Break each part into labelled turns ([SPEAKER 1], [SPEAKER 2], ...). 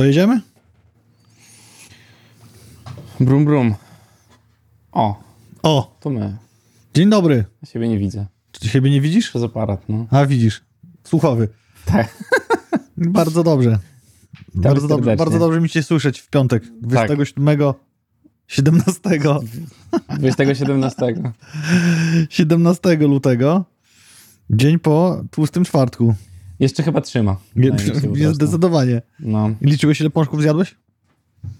[SPEAKER 1] Co, jedziemy?
[SPEAKER 2] Brum, brum. O,
[SPEAKER 1] O,
[SPEAKER 2] to my.
[SPEAKER 1] dzień dobry.
[SPEAKER 2] Ja siebie nie widzę.
[SPEAKER 1] Czy ty siebie nie widzisz?
[SPEAKER 2] Przez aparat, no.
[SPEAKER 1] A, widzisz. Słuchowy.
[SPEAKER 2] Tak.
[SPEAKER 1] Bardzo dobrze. Bardzo dobrze, bardzo dobrze mi cię słyszeć w piątek, 27, 17,
[SPEAKER 2] 2017.
[SPEAKER 1] 17 lutego, dzień po tłustym czwartku.
[SPEAKER 2] Jeszcze chyba trzyma. Prostu.
[SPEAKER 1] zdecydowanie.
[SPEAKER 2] No.
[SPEAKER 1] Liczyłeś, ile pączków zjadłeś?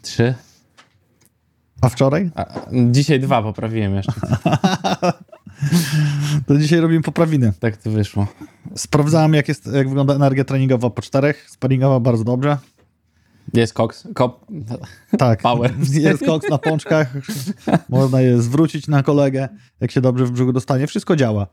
[SPEAKER 2] Trzy.
[SPEAKER 1] A wczoraj?
[SPEAKER 2] A, dzisiaj dwa poprawiłem jeszcze.
[SPEAKER 1] To dzisiaj robimy poprawinę.
[SPEAKER 2] Tak to wyszło.
[SPEAKER 1] Sprawdzałem, jak, jest, jak wygląda energia treningowa po czterech. Sparingowa bardzo dobrze.
[SPEAKER 2] Jest koks. Kop.
[SPEAKER 1] Tak.
[SPEAKER 2] Power.
[SPEAKER 1] Jest koks na pączkach. Można je zwrócić na kolegę, jak się dobrze w brzuchu dostanie. Wszystko działa.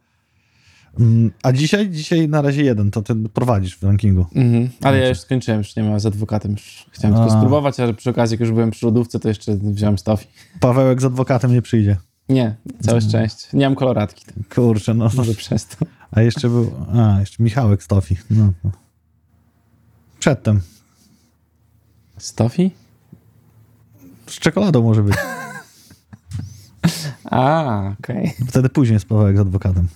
[SPEAKER 1] Mm, A dzisiaj? Dzisiaj na razie jeden, to ty prowadzisz w rankingu.
[SPEAKER 2] Mhm. Ale ja już skończyłem, już nie ma z adwokatem. Już chciałem tylko
[SPEAKER 1] A.
[SPEAKER 2] spróbować, ale przy okazji, jak już byłem przy lodówce, to jeszcze wziąłem stofi.
[SPEAKER 1] Pawełek z adwokatem nie przyjdzie.
[SPEAKER 2] Nie, całe szczęście. Nie mam koloratki.
[SPEAKER 1] Kurczę, no.
[SPEAKER 2] Może przez to.
[SPEAKER 1] A jeszcze był. A, jeszcze Michałek Stofi. No. no. Przedtem.
[SPEAKER 2] Stofi?
[SPEAKER 1] Z czekoladą może być.
[SPEAKER 2] A, okej.
[SPEAKER 1] Wtedy później jest Pawełek z adwokatem.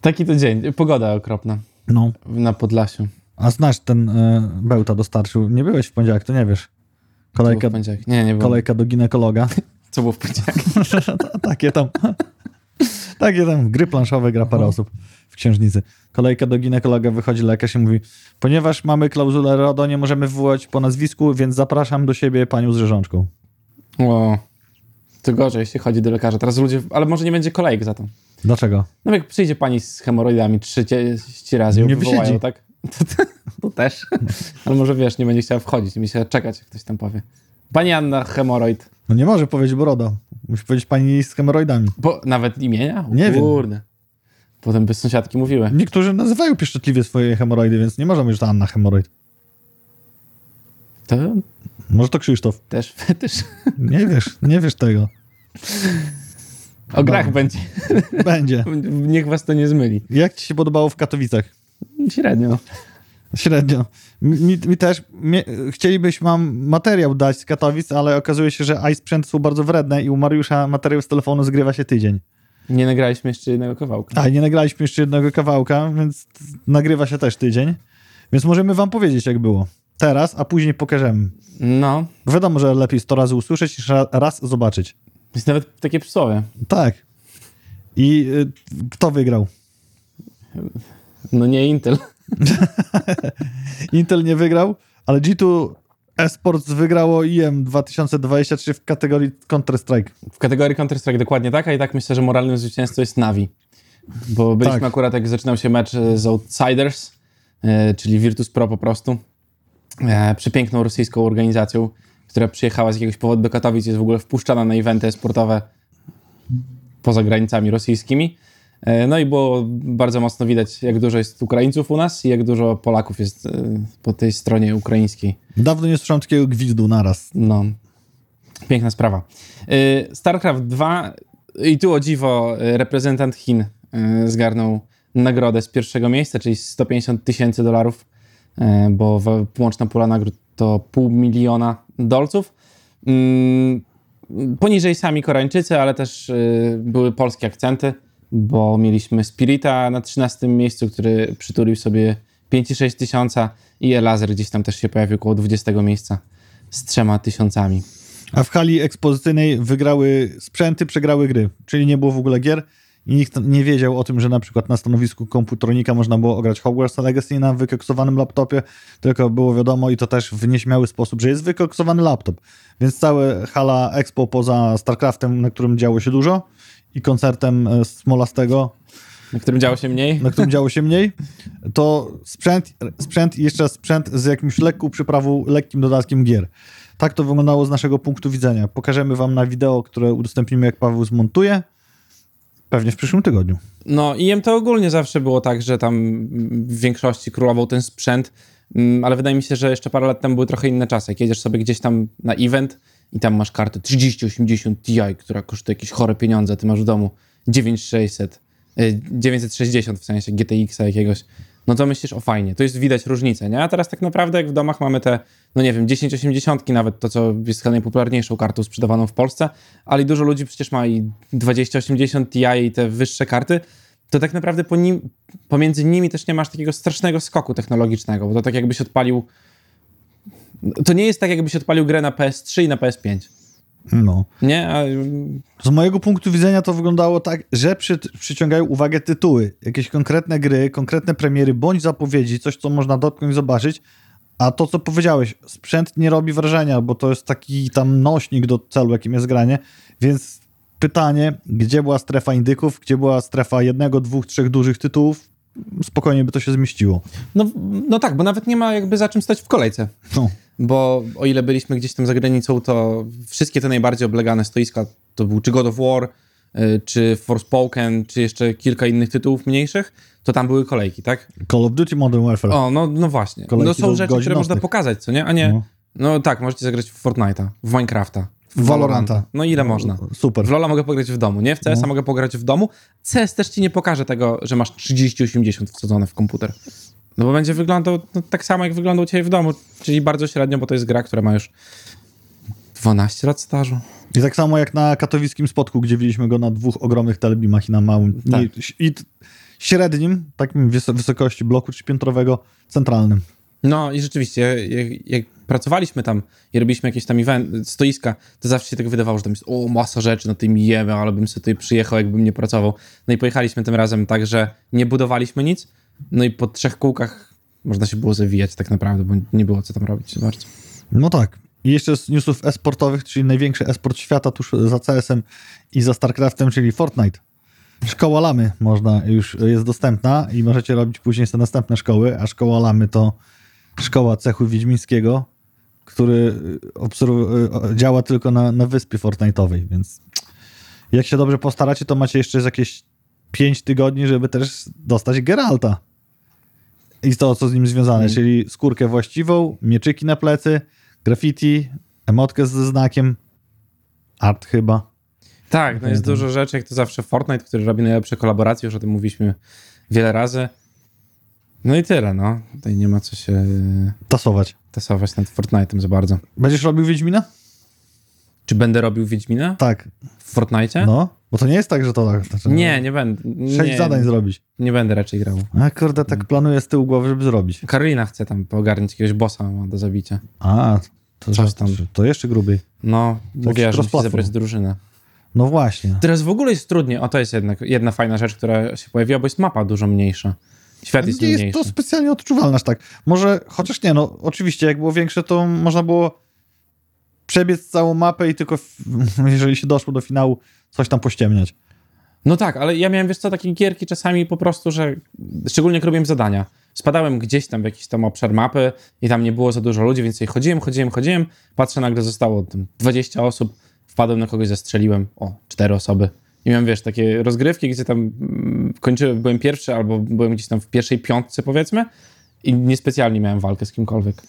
[SPEAKER 2] Taki to dzień. Pogoda okropna
[SPEAKER 1] No.
[SPEAKER 2] na Podlasiu.
[SPEAKER 1] A znasz ten y, Bełta dostarczył. Nie byłeś w poniedziałek, to nie wiesz. Kolejka?
[SPEAKER 2] Nie, nie
[SPEAKER 1] kolejka do ginekologa.
[SPEAKER 2] Co było w poniedziałek?
[SPEAKER 1] Takie tam. Takie tam gry planszowe gra parę osób w księżnicy. Kolejka do ginekologa, wychodzi lekarz i mówi: Ponieważ mamy klauzulę RODO, nie możemy wywołać po nazwisku, więc zapraszam do siebie panią z rzeżączką.
[SPEAKER 2] O, to gorzej, jeśli chodzi do lekarza. Teraz ludzie, ale może nie będzie kolejek za to.
[SPEAKER 1] Dlaczego?
[SPEAKER 2] No jak przyjdzie pani z hemoroidami 30 razy ją
[SPEAKER 1] Nie
[SPEAKER 2] wywołają,
[SPEAKER 1] wysiedzi.
[SPEAKER 2] tak? To, to, to też. Ale może wiesz, nie będzie chciała wchodzić, nie będzie chciała czekać, jak ktoś tam powie. Pani Anna hemoroid.
[SPEAKER 1] No nie może powiedzieć Brodo. Musi powiedzieć pani z hemoroidami.
[SPEAKER 2] Bo nawet imienia? O
[SPEAKER 1] Nie wiem.
[SPEAKER 2] Kurde. Potem by sąsiadki mówiły.
[SPEAKER 1] Niektórzy nazywają pieszczotliwie swoje hemoroidy, więc nie można mówić, że to Anna hemoroid.
[SPEAKER 2] To
[SPEAKER 1] Może to Krzysztof.
[SPEAKER 2] też fetysz.
[SPEAKER 1] Nie wiesz, nie wiesz tego.
[SPEAKER 2] O grach będzie.
[SPEAKER 1] Będzie.
[SPEAKER 2] Niech was to nie zmyli.
[SPEAKER 1] Jak ci się podobało w Katowicach?
[SPEAKER 2] Średnio.
[SPEAKER 1] Średnio. Mi, mi też. Mie, chcielibyśmy mam materiał dać z Katowic, ale okazuje się, że iSprzęt są bardzo wredne i u Mariusza materiał z telefonu zgrywa się tydzień.
[SPEAKER 2] Nie nagraliśmy jeszcze jednego kawałka.
[SPEAKER 1] A nie nagraliśmy jeszcze jednego kawałka, więc nagrywa się też tydzień. Więc możemy wam powiedzieć, jak było. Teraz, a później pokażemy.
[SPEAKER 2] No,
[SPEAKER 1] Wiadomo, że lepiej 100 razy usłyszeć niż ra- raz zobaczyć.
[SPEAKER 2] Jest nawet takie przysłowie.
[SPEAKER 1] Tak. I y, kto wygrał?
[SPEAKER 2] No nie Intel.
[SPEAKER 1] Intel nie wygrał, ale G2 Esports wygrało IM 2023 w kategorii Counter-Strike.
[SPEAKER 2] W kategorii Counter-Strike dokładnie tak, a i tak myślę, że moralnym zwycięzcą jest Navi. Bo byliśmy
[SPEAKER 1] Tak.
[SPEAKER 2] akurat, jak zaczynał się mecz e, z Outsiders, e, czyli Virtus Pro po prostu, e, przepiękną rosyjską organizacją, która przyjechała z jakiegoś powodu do Katowic, jest w ogóle wpuszczana na eventy sportowe poza granicami rosyjskimi. E, No i było bardzo mocno widać, jak dużo jest Ukraińców u nas i jak dużo Polaków jest e, po tej stronie ukraińskiej.
[SPEAKER 1] Dawno nie słyszałem takiego gwizdu naraz.
[SPEAKER 2] No, piękna sprawa. Y, StarCraft 2 i tu o dziwo reprezentant Chin zgarnął nagrodę z pierwszego miejsca, czyli 150 tysięcy dolarów, bo łączna pula nagród to pół miliona dolców. Mm, Poniżej sami Koreańczycy, ale też y, były polskie akcenty, bo mieliśmy Spirita na 13 miejscu, który przytulił sobie 5,6 tysiąca i Elazer gdzieś tam też się pojawił koło 20 miejsca z trzema tysiącami.
[SPEAKER 1] A w hali ekspozycyjnej wygrały sprzęty, przegrały gry. Czyli nie było w ogóle gier i nikt nie wiedział o tym, że na przykład na stanowisku komputronika można było ograć Hogwarts Legacy na wykoksowanym laptopie, tylko było wiadomo i to też w nieśmiały sposób, że jest wykoksowany laptop. Więc cała hala Expo poza StarCraftem, na którym działo się dużo i koncertem e, Smolastego,
[SPEAKER 2] Na którym działo się mniej.
[SPEAKER 1] na którym działo się mniej, to sprzęt, sprzęt i jeszcze raz sprzęt z jakimś lekką przyprawą, lekkim dodatkiem gier. Tak to wyglądało z naszego punktu widzenia. Pokażemy wam na wideo, które udostępnimy, jak Paweł zmontuje. Pewnie w przyszłym tygodniu.
[SPEAKER 2] No i to ogólnie zawsze było tak, że tam w większości królował ten sprzęt, mm, ale wydaje mi się, że jeszcze parę lat temu były trochę inne czasy. Jak jedziesz sobie gdzieś tam na event i tam masz kartę 3080 Ti, która kosztuje jakieś chore pieniądze, ty masz w domu 9600, y, 960 w sensie GTX-a jakiegoś, no to myślisz, o fajnie, to jest widać różnicę, nie? A teraz tak naprawdę jak w domach mamy te, no nie wiem, 1080 nawet, to co jest chyba najpopularniejszą kartą sprzedawaną w Polsce, ale dużo ludzi przecież ma i 2080 Ti i te wyższe karty, to tak naprawdę po nim, pomiędzy nimi też nie masz takiego strasznego skoku technologicznego, bo to tak jakbyś odpalił, to nie jest tak jakbyś odpalił grę na PS3 i na PS5,
[SPEAKER 1] No.
[SPEAKER 2] nie? A,
[SPEAKER 1] Z mojego punktu widzenia to wyglądało tak, że przy, przyciągają uwagę tytuły, jakieś konkretne gry, konkretne premiery, bądź zapowiedzi, coś, co można dotknąć i zobaczyć, a to, co powiedziałeś, sprzęt nie robi wrażenia, bo to jest taki tam nośnik do celu, jakim jest granie, więc pytanie, gdzie była strefa indyków, gdzie była strefa jednego, dwóch, trzech dużych tytułów, spokojnie by to się zmieściło.
[SPEAKER 2] no, no tak, bo nawet nie ma jakby za czym stać w kolejce.
[SPEAKER 1] No.
[SPEAKER 2] Bo o ile byliśmy gdzieś tam za granicą, to wszystkie te najbardziej oblegane stoiska to był czy God of War, y, czy Forspoken, czy jeszcze kilka innych tytułów mniejszych, to tam były kolejki, tak?
[SPEAKER 1] Call of Duty Modern Warfare.
[SPEAKER 2] O, no, no właśnie.
[SPEAKER 1] Kolejki
[SPEAKER 2] no są rzeczy, które można
[SPEAKER 1] nocnych.
[SPEAKER 2] pokazać, co nie? A nie,
[SPEAKER 1] No.
[SPEAKER 2] no, tak, możecie zagrać w Fortnite'a, w Minecrafta, w
[SPEAKER 1] Valoranta.
[SPEAKER 2] No ile można?
[SPEAKER 1] Super.
[SPEAKER 2] W LoL'a mogę pograć w domu, nie? W CS-a
[SPEAKER 1] No.
[SPEAKER 2] mogę pograć w domu. CS też ci nie pokaże tego, że masz 3080 wsadzone w komputer. No bo będzie wyglądał no, tak samo, jak wyglądał u ciebie w domu, czyli bardzo średnio, bo to jest gra, która ma już 12 lat stażu.
[SPEAKER 1] I tak samo jak na katowickim spotku, gdzie widzieliśmy go na dwóch ogromnych telebimach i na małym,
[SPEAKER 2] Tak.
[SPEAKER 1] i t- średnim, takim wys- wysokości bloku trzypiętrowego, centralnym.
[SPEAKER 2] No i rzeczywiście, jak, jak pracowaliśmy tam i robiliśmy jakieś tam event, stoiska, to zawsze się tak wydawało, że tam jest o, masa rzeczy, na tym jemy, ale bym sobie tutaj przyjechał, jakbym nie pracował. No i pojechaliśmy tym razem tak, że nie budowaliśmy nic, no i po trzech kółkach można się było zawijać tak naprawdę, bo nie było co tam robić bardzo.
[SPEAKER 1] No tak. I jeszcze z newsów esportowych, czyli największy esport świata tuż za CS-em i za StarCraftem, czyli Fortnite. Szkoła Lamy można, już jest dostępna i możecie robić później te następne szkoły, a Szkoła Lamy to szkoła cechu wiedźmińskiego, który obserw- y, działa tylko na, na wyspie Fortnite'owej, więc jak się dobrze postaracie, to macie jeszcze jakieś 5 tygodni, żeby też dostać Geralta. I to, co z nim związane,
[SPEAKER 2] Mm.
[SPEAKER 1] czyli skórkę właściwą, mieczyki na plecy, graffiti, emotkę ze znakiem, art chyba.
[SPEAKER 2] Tak, no jest dużo rzeczy, jak to zawsze Fortnite, który robi najlepsze kolaboracje, już o tym mówiliśmy wiele razy. No i tyle, no. Tutaj nie ma co się
[SPEAKER 1] Tasować.
[SPEAKER 2] tasować nad Fortnite'em za bardzo.
[SPEAKER 1] Będziesz robił Wiedźmina?
[SPEAKER 2] Czy będę robił Wiedźmina
[SPEAKER 1] Tak.
[SPEAKER 2] w Fortnite'ie?
[SPEAKER 1] No, bo to nie jest tak, że to tak. Znaczy,
[SPEAKER 2] Nie, nie będę.
[SPEAKER 1] Sześć
[SPEAKER 2] Nie,
[SPEAKER 1] zadań zrobić.
[SPEAKER 2] nie będę raczej grał.
[SPEAKER 1] A kurde, tak planuję z tyłu głowy, żeby zrobić.
[SPEAKER 2] Karolina chce tam ogarnąć jakiegoś bossa ma do zabicia.
[SPEAKER 1] A, to,
[SPEAKER 2] Coś tam.
[SPEAKER 1] to jeszcze grubiej.
[SPEAKER 2] No, mówiła, że musi zebrać drużynę.
[SPEAKER 1] No właśnie.
[SPEAKER 2] Teraz w ogóle jest trudniej. O, to jest jednak jedna fajna rzecz, która się pojawiła, bo jest mapa dużo mniejsza. Świat jest
[SPEAKER 1] nie jest to specjalnie odczuwalne aż tak. Może, chociaż nie, no oczywiście, jak było większe, to można było przebiec całą mapę i tylko, jeżeli się doszło do finału, coś tam pościemniać.
[SPEAKER 2] No tak, ale ja miałem, wiesz co, takie gierki czasami po prostu, że szczególnie jak robiłem zadania. Spadałem gdzieś tam w jakiś tam obszar mapy i tam nie było za dużo ludzi, więc chodziłem, chodziłem, chodziłem. Patrzę, nagle zostało tam 20 osób. Wpadłem na kogoś, zastrzeliłem. O, cztery osoby. I miałem, wiesz, takie rozgrywki, gdzie tam mm, kończyłem, byłem pierwszy albo byłem gdzieś tam w pierwszej piątce, powiedzmy. I niespecjalnie miałem walkę z kimkolwiek.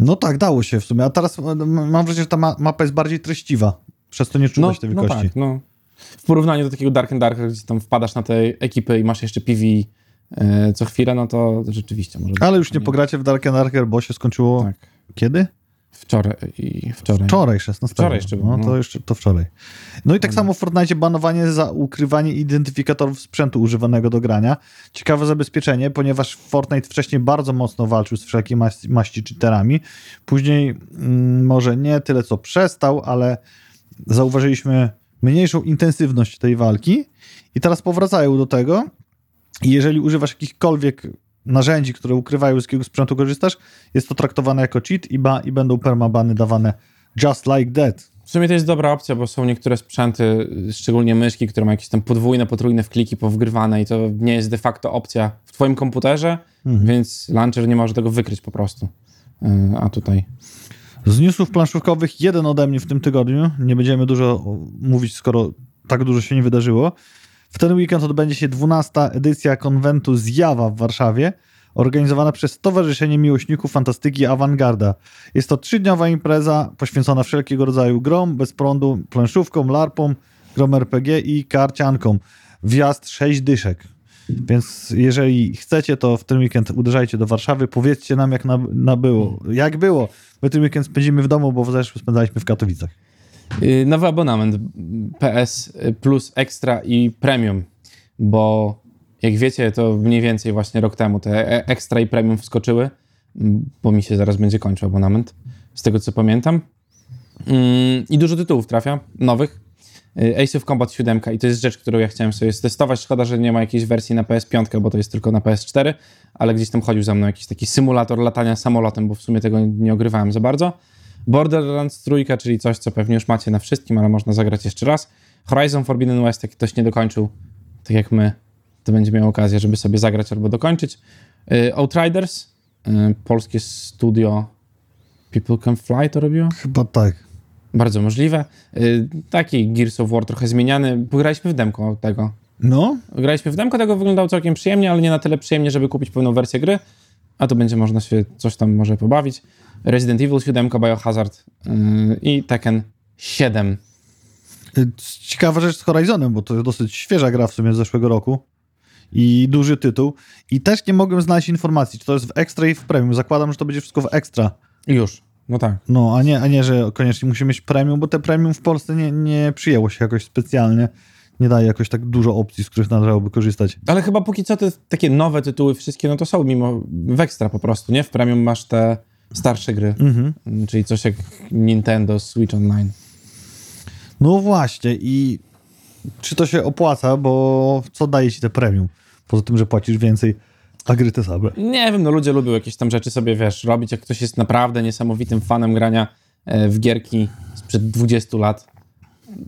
[SPEAKER 1] No tak, dało się w sumie. A teraz mam wrażenie, że ta ma mapa jest bardziej treściwa. Przez to nie
[SPEAKER 2] No,
[SPEAKER 1] czułeś tej
[SPEAKER 2] no
[SPEAKER 1] wielkości.
[SPEAKER 2] tak, no. W porównaniu do takiego Dark and Dark, gdzie tam wpadasz na te ekipy i masz jeszcze PV e, co chwilę, no to rzeczywiście może
[SPEAKER 1] Ale już nie pogracie w Dark and Darker, bo się skończyło
[SPEAKER 2] Tak.
[SPEAKER 1] kiedy?
[SPEAKER 2] Wczoraj i wczoraj.
[SPEAKER 1] Wczoraj, 16.
[SPEAKER 2] Wczoraj jeszcze było,
[SPEAKER 1] No to
[SPEAKER 2] no.
[SPEAKER 1] jeszcze to wczoraj. No i tak samo w Fortnite banowanie za ukrywanie identyfikatorów sprzętu używanego do grania. Ciekawe zabezpieczenie, ponieważ Fortnite wcześniej bardzo mocno walczył z wszelkimi maści, maści cheaterami. Później mm, może nie tyle co przestał, ale zauważyliśmy mniejszą intensywność tej walki i teraz powracają do tego. I jeżeli używasz jakichkolwiek narzędzi, które ukrywają, z jakiego sprzętu korzystasz, jest to traktowane jako cheat i, ba, i będą permabany dawane just like that.
[SPEAKER 2] W sumie to jest dobra opcja, bo są niektóre sprzęty, szczególnie myszki, które mają jakieś tam podwójne, potrójne wkliki powgrywane i to nie jest de facto opcja w twoim komputerze,
[SPEAKER 1] Mhm.
[SPEAKER 2] więc launcher nie może tego wykryć po prostu. Yy, A tutaj...
[SPEAKER 1] Z newsów planszówkowych jeden ode mnie w tym tygodniu. Nie będziemy dużo mówić, skoro tak dużo się nie wydarzyło. W ten weekend odbędzie się 12. edycja konwentu Zjawa w Warszawie, organizowana przez Stowarzyszenie Miłośników Fantastyki Awangarda. Jest to trzydniowa impreza poświęcona wszelkiego rodzaju grom, bez prądu, planszówkom, larpom, grom RPG i karciankom. Wjazd 6 dyszek. Więc jeżeli chcecie, to w ten weekend uderzajcie do Warszawy, powiedzcie nam, jak na, na było. Jak było? My ten weekend spędzimy w domu, bo w zeszłym spędzaliśmy w Katowicach.
[SPEAKER 2] Y, Nowy abonament PS Plus Extra i Premium, bo jak wiecie, to mniej więcej właśnie rok temu te e- Extra i Premium wskoczyły, bo mi się zaraz będzie kończył abonament, z tego co pamiętam. Mm, I dużo tytułów trafia, nowych. Y, Ace of Combat 7 i to jest rzecz, którą ja chciałem sobie testować. Szkoda, że nie ma jakiejś wersji na PS5, bo to jest tylko na PS4, ale gdzieś tam chodził za mną jakiś taki symulator latania samolotem, bo w sumie tego nie ogrywałem za bardzo. Borderlands trójka, czyli coś, co pewnie już macie na wszystkim, ale można zagrać jeszcze raz. Horizon Forbidden West, jak ktoś nie dokończył, tak jak my, to będzie miał okazję, żeby sobie zagrać albo dokończyć. Y, Outriders, y, polskie studio People Can Fly to robiło?
[SPEAKER 1] Chyba tak.
[SPEAKER 2] Bardzo możliwe. Y, Taki Gears of War trochę zmieniany. Pograliśmy w demko tego.
[SPEAKER 1] No,
[SPEAKER 2] Graliśmy w demko, tego wyglądało całkiem przyjemnie, ale nie na tyle przyjemnie, żeby kupić pełną wersję gry. A tu będzie można się coś tam może pobawić. Resident Evil 7, Biohazard yy, i Tekken 7.
[SPEAKER 1] Y, Ciekawa rzecz z Horizonem, bo to jest dosyć świeża gra w sumie z zeszłego roku i duży tytuł. I też nie mogłem znaleźć informacji, czy to jest w Extra i w Premium. Zakładam, że to będzie wszystko w Extra.
[SPEAKER 2] Już. No tak.
[SPEAKER 1] No, a nie, a nie że koniecznie musimy mieć Premium, bo te Premium w Polsce nie, nie przyjęło się jakoś specjalnie. Nie daje jakoś tak dużo opcji, z których należałoby korzystać.
[SPEAKER 2] Ale chyba póki co te takie nowe tytuły wszystkie, no to są mimo w ekstra po prostu, nie? W premium masz te starsze gry,
[SPEAKER 1] Mhm.
[SPEAKER 2] Mm, czyli coś jak Nintendo Switch Online.
[SPEAKER 1] No właśnie i czy to się opłaca, bo co daje ci te Premium? Poza tym, że płacisz więcej, a gry te same.
[SPEAKER 2] Nie wiem, no ludzie lubią jakieś tam rzeczy sobie, wiesz, robić, jak ktoś jest naprawdę niesamowitym fanem grania e, w gierki sprzed 20 lat,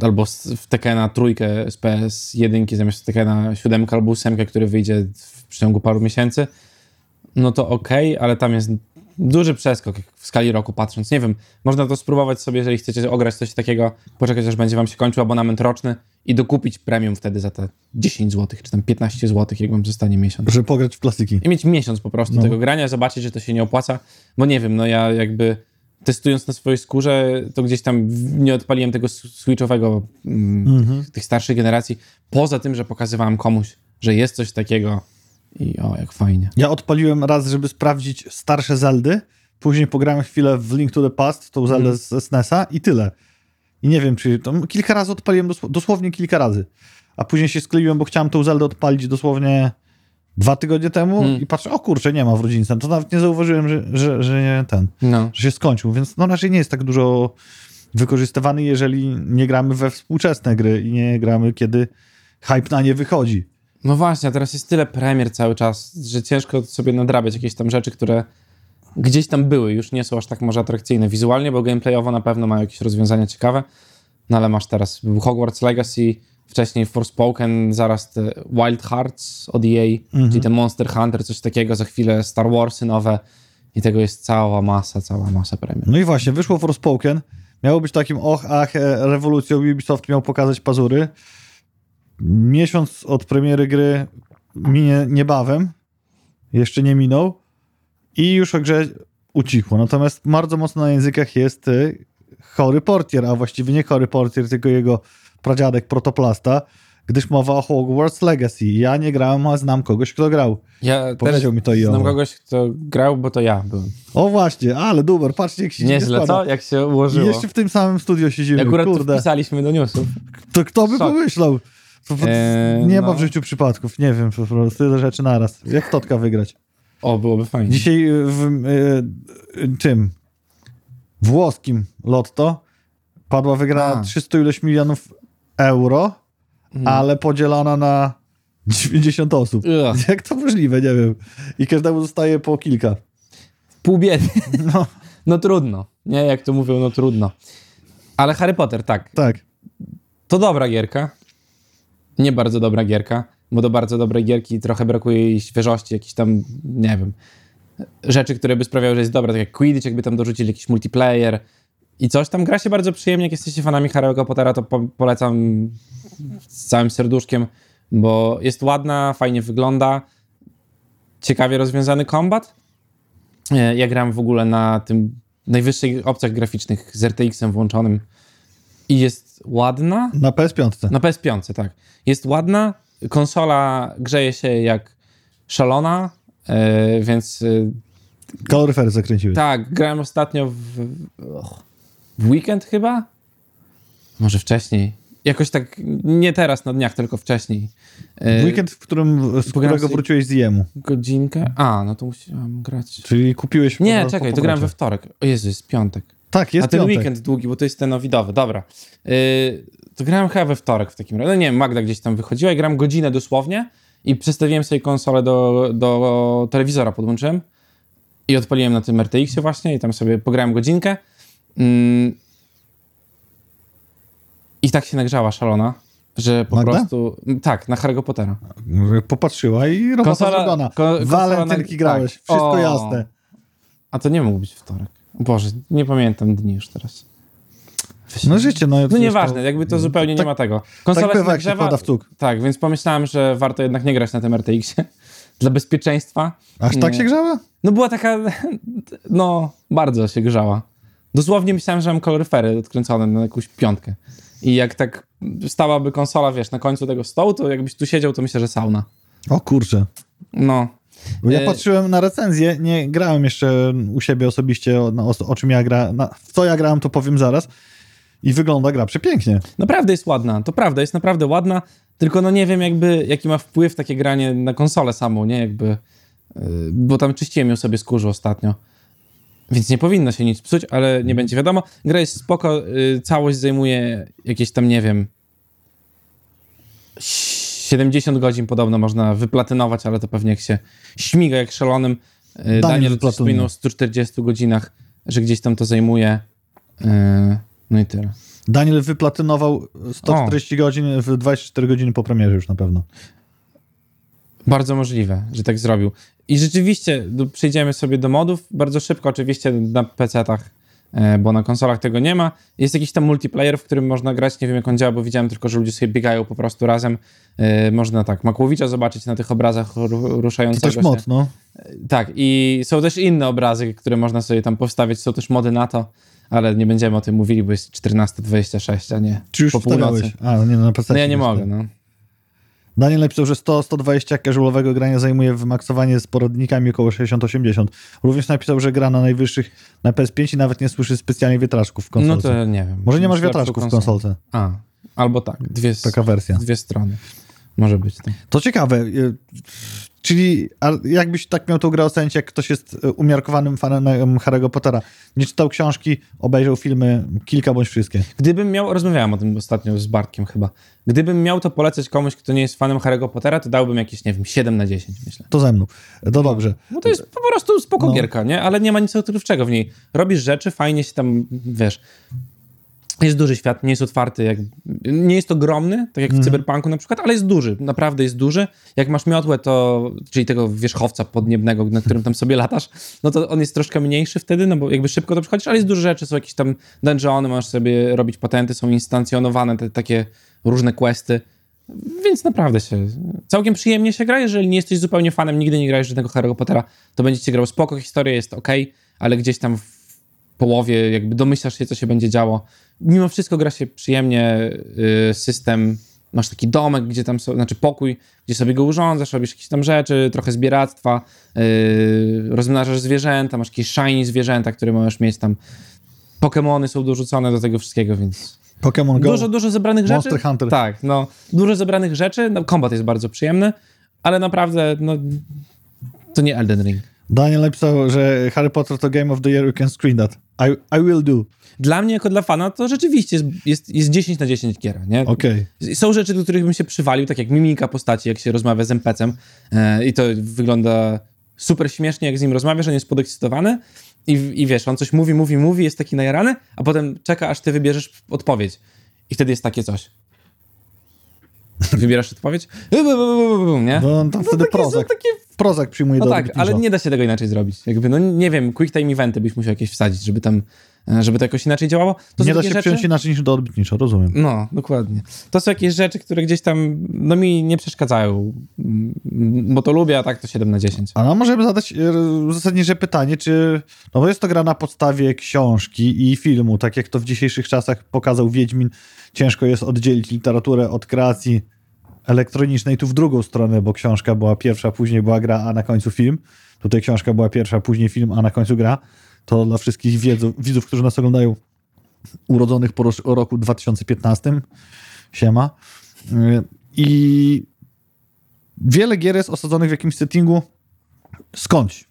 [SPEAKER 2] albo w Tekena trójkę z PS1 zamiast Tekena 7 albo 8, który wyjdzie w przeciągu paru miesięcy, no to okej, ale tam jest duży przeskok w skali roku patrząc. Nie wiem, można to spróbować sobie, jeżeli chcecie ograć coś takiego, poczekać aż będzie wam się kończył abonament roczny i dokupić premium wtedy za te 10 zł, czy tam 15 zł, jak wam zostanie miesiąc.
[SPEAKER 1] Żeby pograć w klasyki.
[SPEAKER 2] I mieć miesiąc po prostu
[SPEAKER 1] No.
[SPEAKER 2] tego grania, zobaczyć, że to się nie opłaca. Bo nie wiem, no ja jakby testując na swojej skórze, to gdzieś tam nie odpaliłem tego switchowego mm,
[SPEAKER 1] Mhm.
[SPEAKER 2] tych starszych generacji. Poza tym, że pokazywałem komuś, że jest coś takiego i o, jak fajnie.
[SPEAKER 1] Ja odpaliłem raz, żeby sprawdzić starsze Zeldy. Później pograłem chwilę w Link to the Past, tą Zeldę
[SPEAKER 2] Mhm.
[SPEAKER 1] z SNES-a i tyle. I nie wiem, czy to kilka razy odpaliłem, dosł- dosłownie kilka razy. A później się skleiłem, bo chciałem tą Zeldę odpalić dosłownie dwa tygodnie temu
[SPEAKER 2] Mm.
[SPEAKER 1] i patrzę, o kurczę, nie ma w rodzince. To nawet nie zauważyłem, że, że, że nie ten,
[SPEAKER 2] No.
[SPEAKER 1] że się skończył, więc no raczej nie jest tak dużo wykorzystywany, jeżeli nie gramy we współczesne gry i nie gramy, kiedy hype na nie wychodzi.
[SPEAKER 2] No właśnie, a teraz jest tyle premier cały czas, że ciężko sobie nadrabiać jakieś tam rzeczy, które gdzieś tam były, już nie są aż tak może atrakcyjne wizualnie, bo gameplayowo na pewno mają jakieś rozwiązania ciekawe. No ale masz teraz Hogwarts Legacy, wcześniej Forspoken, zaraz te Wild Hearts od EA, czyli ten Monster Hunter, coś takiego, za chwilę Star Warsy nowe i tego jest cała masa, cała masa premier.
[SPEAKER 1] No i właśnie, wyszło Forspoken. Miało być takim och, ach, e, rewolucją. Ubisoft miał pokazać pazury. Miesiąc od premiery gry minie niebawem. Jeszcze nie minął. I już o grze ucichło. Natomiast bardzo mocno na językach jest e, chory portier, a właściwie nie chory portier, tylko jego pradziadek protoplasta, gdyż mowa o Hogwarts Legacy. Ja nie grałem, a znam kogoś, kto grał.
[SPEAKER 2] Ja
[SPEAKER 1] Powiedział mi to i
[SPEAKER 2] znam kogoś, kto grał, bo to ja byłem.
[SPEAKER 1] O właśnie, ale duber, patrzcie jak się
[SPEAKER 2] Nieźle, co? Jak się
[SPEAKER 1] I
[SPEAKER 2] ułożyło.
[SPEAKER 1] jeszcze w tym samym studio siedzimy,
[SPEAKER 2] Akurat
[SPEAKER 1] kurde.
[SPEAKER 2] wpisaliśmy do newsów.
[SPEAKER 1] To kto by
[SPEAKER 2] Szok.
[SPEAKER 1] pomyślał?
[SPEAKER 2] Eee,
[SPEAKER 1] nie ma
[SPEAKER 2] no.
[SPEAKER 1] w życiu przypadków, nie wiem, po prostu tyle rzeczy naraz. Jak totka wygrać?
[SPEAKER 2] O, byłoby fajnie.
[SPEAKER 1] Dzisiaj w e, e, tym włoskim lotto padła wygrana
[SPEAKER 2] A.
[SPEAKER 1] 300 ileś milionów euro,
[SPEAKER 2] Mhm.
[SPEAKER 1] ale podzielona na 90 osób.
[SPEAKER 2] Ugh.
[SPEAKER 1] Jak to możliwe, nie wiem. I każdemu zostaje po kilka.
[SPEAKER 2] Pół biedy.
[SPEAKER 1] No,
[SPEAKER 2] No trudno. Nie, jak to mówią, no trudno. Ale Harry Potter, tak.
[SPEAKER 1] tak.
[SPEAKER 2] To dobra gierka. Nie bardzo dobra gierka, bo do bardzo dobrej gierki trochę brakuje jej świeżości, jakichś tam, nie wiem, rzeczy, które by sprawiały, że jest dobra, tak jak Quidditch, jakby tam dorzucili jakiś multiplayer i coś tam. Gra się bardzo przyjemnie, jak jesteście fanami Harry'ego Pottera, to po polecam z całym serduszkiem, bo jest ładna, fajnie wygląda, ciekawie rozwiązany kombat. E, Ja gram w ogóle na tym najwyższych opcjach graficznych z RTX-em włączonym i jest ładna.
[SPEAKER 1] Na PS5.
[SPEAKER 2] Na PS5, tak. Jest ładna, konsola grzeje się jak szalona, e, więc
[SPEAKER 1] Kaloryfery zakręciły.
[SPEAKER 2] tak, grałem ostatnio w, w weekend chyba? Może wcześniej. Jakoś tak, nie teraz na dniach, tylko wcześniej. E,
[SPEAKER 1] W weekend, w którym, z którego wróciłeś z jemu.
[SPEAKER 2] Godzinkę? A, no to musiałem grać.
[SPEAKER 1] Czyli kupiłeś...
[SPEAKER 2] Nie,
[SPEAKER 1] po-
[SPEAKER 2] czekaj,
[SPEAKER 1] po
[SPEAKER 2] to grałem we wtorek. O Jezu, jest piątek.
[SPEAKER 1] Tak, jest
[SPEAKER 2] A ten
[SPEAKER 1] piątek.
[SPEAKER 2] weekend długi, bo to jest ten owidowy. Dobra. Yy, to grałem chyba we wtorek w takim razie. No nie wiem, Magda gdzieś tam wychodziła i grałem godzinę dosłownie i przestawiłem sobie konsolę do, do telewizora, podłączyłem i odpaliłem na tym RTX-ie właśnie i tam sobie pograłem godzinkę. Mm. I tak się nagrzała szalona, że po
[SPEAKER 1] Magda?
[SPEAKER 2] prostu... Tak, na Harry'ego Pottera.
[SPEAKER 1] Popatrzyła i robota
[SPEAKER 2] Konsola-
[SPEAKER 1] zrobiona.
[SPEAKER 2] ko-
[SPEAKER 1] Walentynki
[SPEAKER 2] na-
[SPEAKER 1] grałeś.
[SPEAKER 2] tak.
[SPEAKER 1] Wszystko
[SPEAKER 2] O.
[SPEAKER 1] jasne.
[SPEAKER 2] A to nie mógł być wtorek. Boże, nie pamiętam dni już teraz.
[SPEAKER 1] No życie, no.
[SPEAKER 2] No nieważne,
[SPEAKER 1] to-
[SPEAKER 2] jakby to zupełnie
[SPEAKER 1] tak-
[SPEAKER 2] nie ma tego. Konsola
[SPEAKER 1] tak bywa,
[SPEAKER 2] się
[SPEAKER 1] jak się wpada w cuk.
[SPEAKER 2] Tak, więc pomyślałem, że warto jednak nie grać na tym RTX-ie dla bezpieczeństwa.
[SPEAKER 1] Aż tak się grzała?
[SPEAKER 2] No była taka, no bardzo się grzała. Dosłownie myślałem, że mam kaloryfery odkręcone na jakąś piątkę. I jak tak stałaby konsola, wiesz, na końcu tego stołu, to jakbyś tu siedział, to myślę, że sauna.
[SPEAKER 1] O kurczę.
[SPEAKER 2] No.
[SPEAKER 1] Ja
[SPEAKER 2] E,
[SPEAKER 1] patrzyłem na recenzję, nie grałem jeszcze u siebie osobiście, o, o, o czym ja grałem, na, w co ja grałem, to powiem zaraz. I wygląda gra przepięknie.
[SPEAKER 2] Naprawdę jest ładna, to prawda, jest naprawdę ładna, tylko no nie wiem jakby, jaki ma wpływ takie granie na konsolę samą, nie, jakby, yy, bo tam czyściłem ją sobie z kurzu ostatnio, więc nie powinno się nic psuć, ale nie będzie wiadomo. Gra jest spoko, yy, całość zajmuje jakieś tam, nie wiem, 70 godzin podobno można wyplatynować, ale to pewnie jak się śmiga jak szalonym. Yy, Daniel
[SPEAKER 1] wyplatynuje.
[SPEAKER 2] wspominał o 140 godzinach, że gdzieś tam to zajmuje, yy, no i tyle.
[SPEAKER 1] Daniel wyplatynował 140 godzin w 24 godziny po premierze już na pewno.
[SPEAKER 2] Bardzo możliwe, że tak zrobił. I rzeczywiście do, przejdziemy sobie do modów bardzo szybko, oczywiście na PC-tach, bo na konsolach tego nie ma. Jest jakiś tam multiplayer, w którym można grać, nie wiem jak on działa, bo widziałem tylko, że ludzie sobie biegają po prostu razem. E, można tak, Makłowicza zobaczyć na tych obrazach ru-
[SPEAKER 1] To też
[SPEAKER 2] się.
[SPEAKER 1] mod, no.
[SPEAKER 2] Tak, i są też inne obrazy, które można sobie tam powstawiać, są też mody na to, ale nie będziemy o tym mówili, bo jest 14.26, a nie
[SPEAKER 1] Czy już
[SPEAKER 2] po północy.
[SPEAKER 1] wstawiałeś? A, no nie, no na.
[SPEAKER 2] No ja nie mogę, no.
[SPEAKER 1] Daniel napisał, że 100-120 casualowego grania zajmuje wymaksowanie z poradnikami około 60-80. Również napisał, że gra na najwyższych na PS5 i nawet nie słyszy specjalnie wiatraczków w
[SPEAKER 2] No
[SPEAKER 1] konsolce.
[SPEAKER 2] to nie wiem.
[SPEAKER 1] Może nie masz wiatraczków w konsolce.
[SPEAKER 2] A, albo tak, dwie,
[SPEAKER 1] Taka wersja.
[SPEAKER 2] dwie strony. Może być tak.
[SPEAKER 1] To ciekawe. Czyli jakbyś tak miał tą grę ocenić, jak ktoś jest y, umiarkowanym fanem em, Harry'ego Pottera, nie czytał książki, obejrzał filmy, kilka bądź wszystkie.
[SPEAKER 2] Gdybym miał, rozmawiałem o tym ostatnio z Bartkiem chyba, gdybym miał to polecać komuś, kto nie jest fanem Harry'ego Pottera, to dałbym jakieś, nie wiem, 7 na 10, myślę.
[SPEAKER 1] To ze mną. To dobrze.
[SPEAKER 2] No to jest po prostu spoko
[SPEAKER 1] No.
[SPEAKER 2] gierka, nie? Ale nie ma nic odkrywczego w niej. Robisz rzeczy, fajnie się tam, wiesz... Jest duży świat, nie jest otwarty, jak, nie jest ogromny, tak jak w Cyberpunku na przykład, ale jest duży, naprawdę jest duży. Jak masz miotłę, to, czyli tego wierzchowca podniebnego, na którym tam sobie latasz, no to on jest troszkę mniejszy wtedy, no bo jakby szybko to przychodzisz, ale jest dużo rzeczy, są jakieś tam dungeony, możesz sobie robić patenty, są instancjonowane te takie różne questy, więc naprawdę się, całkiem przyjemnie się gra, jeżeli nie jesteś zupełnie fanem, nigdy nie grałeś żadnego Harry'ego Pottera, to będziecie grał spoko, historia jest ok, ale gdzieś tam w połowie jakby domyślasz się, co się będzie działo. Mimo wszystko gra się przyjemnie, y, system, masz taki domek, gdzie tam znaczy pokój, gdzie sobie go urządzasz, robisz jakieś tam rzeczy, trochę zbieractwa, y, rozmnażasz zwierzęta, masz jakieś shiny zwierzęta, które możesz mieć tam. Pokemony są dorzucone do tego wszystkiego, więc
[SPEAKER 1] Pokémon Go.
[SPEAKER 2] dużo, dużo zebranych
[SPEAKER 1] Monster
[SPEAKER 2] rzeczy.
[SPEAKER 1] Hunter.
[SPEAKER 2] Tak, no, dużo zebranych rzeczy, no, kombat jest bardzo przyjemny, ale naprawdę, no, to nie Elden Ring.
[SPEAKER 1] Daniel napisał, że Harry Potter to Game of the Year, you can screen that. I, I will do.
[SPEAKER 2] Dla mnie, jako dla fana, to rzeczywiście jest, jest, jest 10 na 10 giera, nie?
[SPEAKER 1] Okej.
[SPEAKER 2] Są rzeczy, do których bym się przywalił, tak jak mimika postaci, jak się rozmawia z NPC-em e, i to wygląda super śmiesznie, jak z nim rozmawiasz, on jest podekscytowany i, i wiesz, on coś mówi, mówi, mówi, jest taki najarany, a potem czeka, aż ty wybierzesz odpowiedź. I wtedy jest takie coś. Wybierasz odpowiedź? Nie?
[SPEAKER 1] No tam wtedy
[SPEAKER 2] takie są
[SPEAKER 1] prozak.
[SPEAKER 2] takie
[SPEAKER 1] Prozak przyjmuje
[SPEAKER 2] no
[SPEAKER 1] do
[SPEAKER 2] tak, ale nie da się tego inaczej zrobić. Jakby, no nie wiem, quick time eventy byś musiał jakieś wsadzić, żeby tam, e, żeby to jakoś inaczej działało. To
[SPEAKER 1] Nie da się
[SPEAKER 2] rzeczy...
[SPEAKER 1] przyjąć inaczej niż do odbytnicza, rozumiem.
[SPEAKER 2] No, dokładnie. To są jakieś rzeczy, które gdzieś tam, no mi nie przeszkadzają, mm, bo to lubię, a tak to 7 na 10.
[SPEAKER 1] A no możemy zadać e, zasadnicze pytanie, czy... No bo jest to gra na podstawie książki i filmu, tak jak to w dzisiejszych czasach pokazał Wiedźmin. Ciężko jest oddzielić literaturę od kreacji elektronicznej, tu w drugą stronę, bo książka była pierwsza, później była gra, a na końcu film. Tutaj książka była pierwsza, później film, a na końcu gra. To dla wszystkich wiedzów, widzów, którzy nas oglądają, urodzonych po roku 2015. Siema. Y, I wiele gier jest osadzonych w jakimś settingu skądś.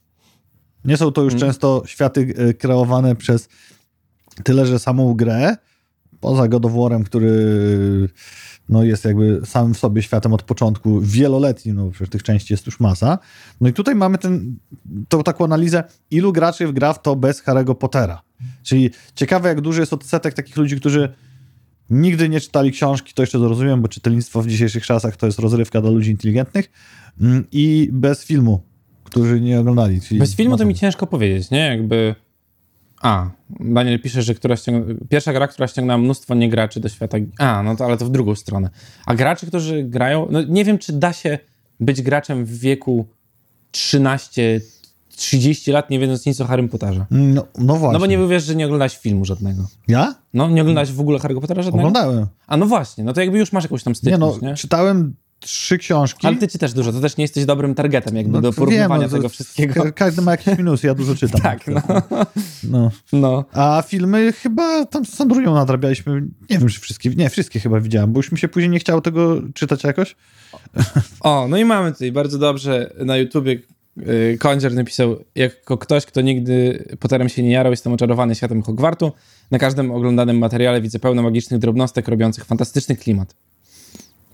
[SPEAKER 1] Nie są to już często światy y, kreowane przez tyle, że samą grę, poza God of War'em, który no, jest jakby sam w sobie światem od początku, wieloletnim, no przecież tych części jest już masa. No i tutaj mamy ten, tą taką analizę, ilu graczy gra w to bez Harry'ego Pottera. Czyli ciekawe, jak duży jest odsetek takich ludzi, którzy nigdy nie czytali książki, to jeszcze zrozumiem, bo czytelnictwo w dzisiejszych czasach to jest rozrywka dla ludzi inteligentnych mm, i bez filmu, którzy nie oglądali.
[SPEAKER 2] Bez filmu to mi ciężko powiedzieć, nie? Jakby... A, Daniel pisze, że która ściąga... pierwsza gra, która ściągnęła mnóstwo niegraczy do świata... A, no to ale to w drugą stronę. A gracze, którzy grają... No nie wiem, czy da się być graczem w wieku 13-30 lat, nie wiedząc nic o Harrym Potterze.
[SPEAKER 1] No, no właśnie.
[SPEAKER 2] No bo nie wiesz, że nie oglądałeś filmu żadnego.
[SPEAKER 1] Ja?
[SPEAKER 2] No, nie oglądałeś w ogóle Harry'ego Pottera żadnego?
[SPEAKER 1] Oglądałem.
[SPEAKER 2] A no właśnie, no to jakby już masz jakąś tam
[SPEAKER 1] Nie
[SPEAKER 2] styczność,
[SPEAKER 1] no,
[SPEAKER 2] nie?
[SPEAKER 1] czytałem trzy książki.
[SPEAKER 2] Ale ty czytasz dużo, to też nie jesteś dobrym targetem jakby
[SPEAKER 1] No,
[SPEAKER 2] do
[SPEAKER 1] wiem,
[SPEAKER 2] porównywania
[SPEAKER 1] no, to
[SPEAKER 2] tego wszystkiego.
[SPEAKER 1] ka- Każdy ma jakiś minus, ja dużo czytam.
[SPEAKER 2] Tak, no.
[SPEAKER 1] no.
[SPEAKER 2] no.
[SPEAKER 1] A filmy chyba tam z Sandrunią nadrabialiśmy. Nie wiem, czy wszystkie. Nie, wszystkie chyba widziałem, bo już mi się później nie chciało tego czytać jakoś.
[SPEAKER 2] O, no i mamy tutaj bardzo dobrze na YouTubie yy, Kondzier napisał, jako ktoś, kto nigdy Potterem się nie jarał, jestem oczarowany światem Hogwartu. Na każdym oglądanym materiale widzę pełno magicznych drobnostek robiących fantastyczny klimat.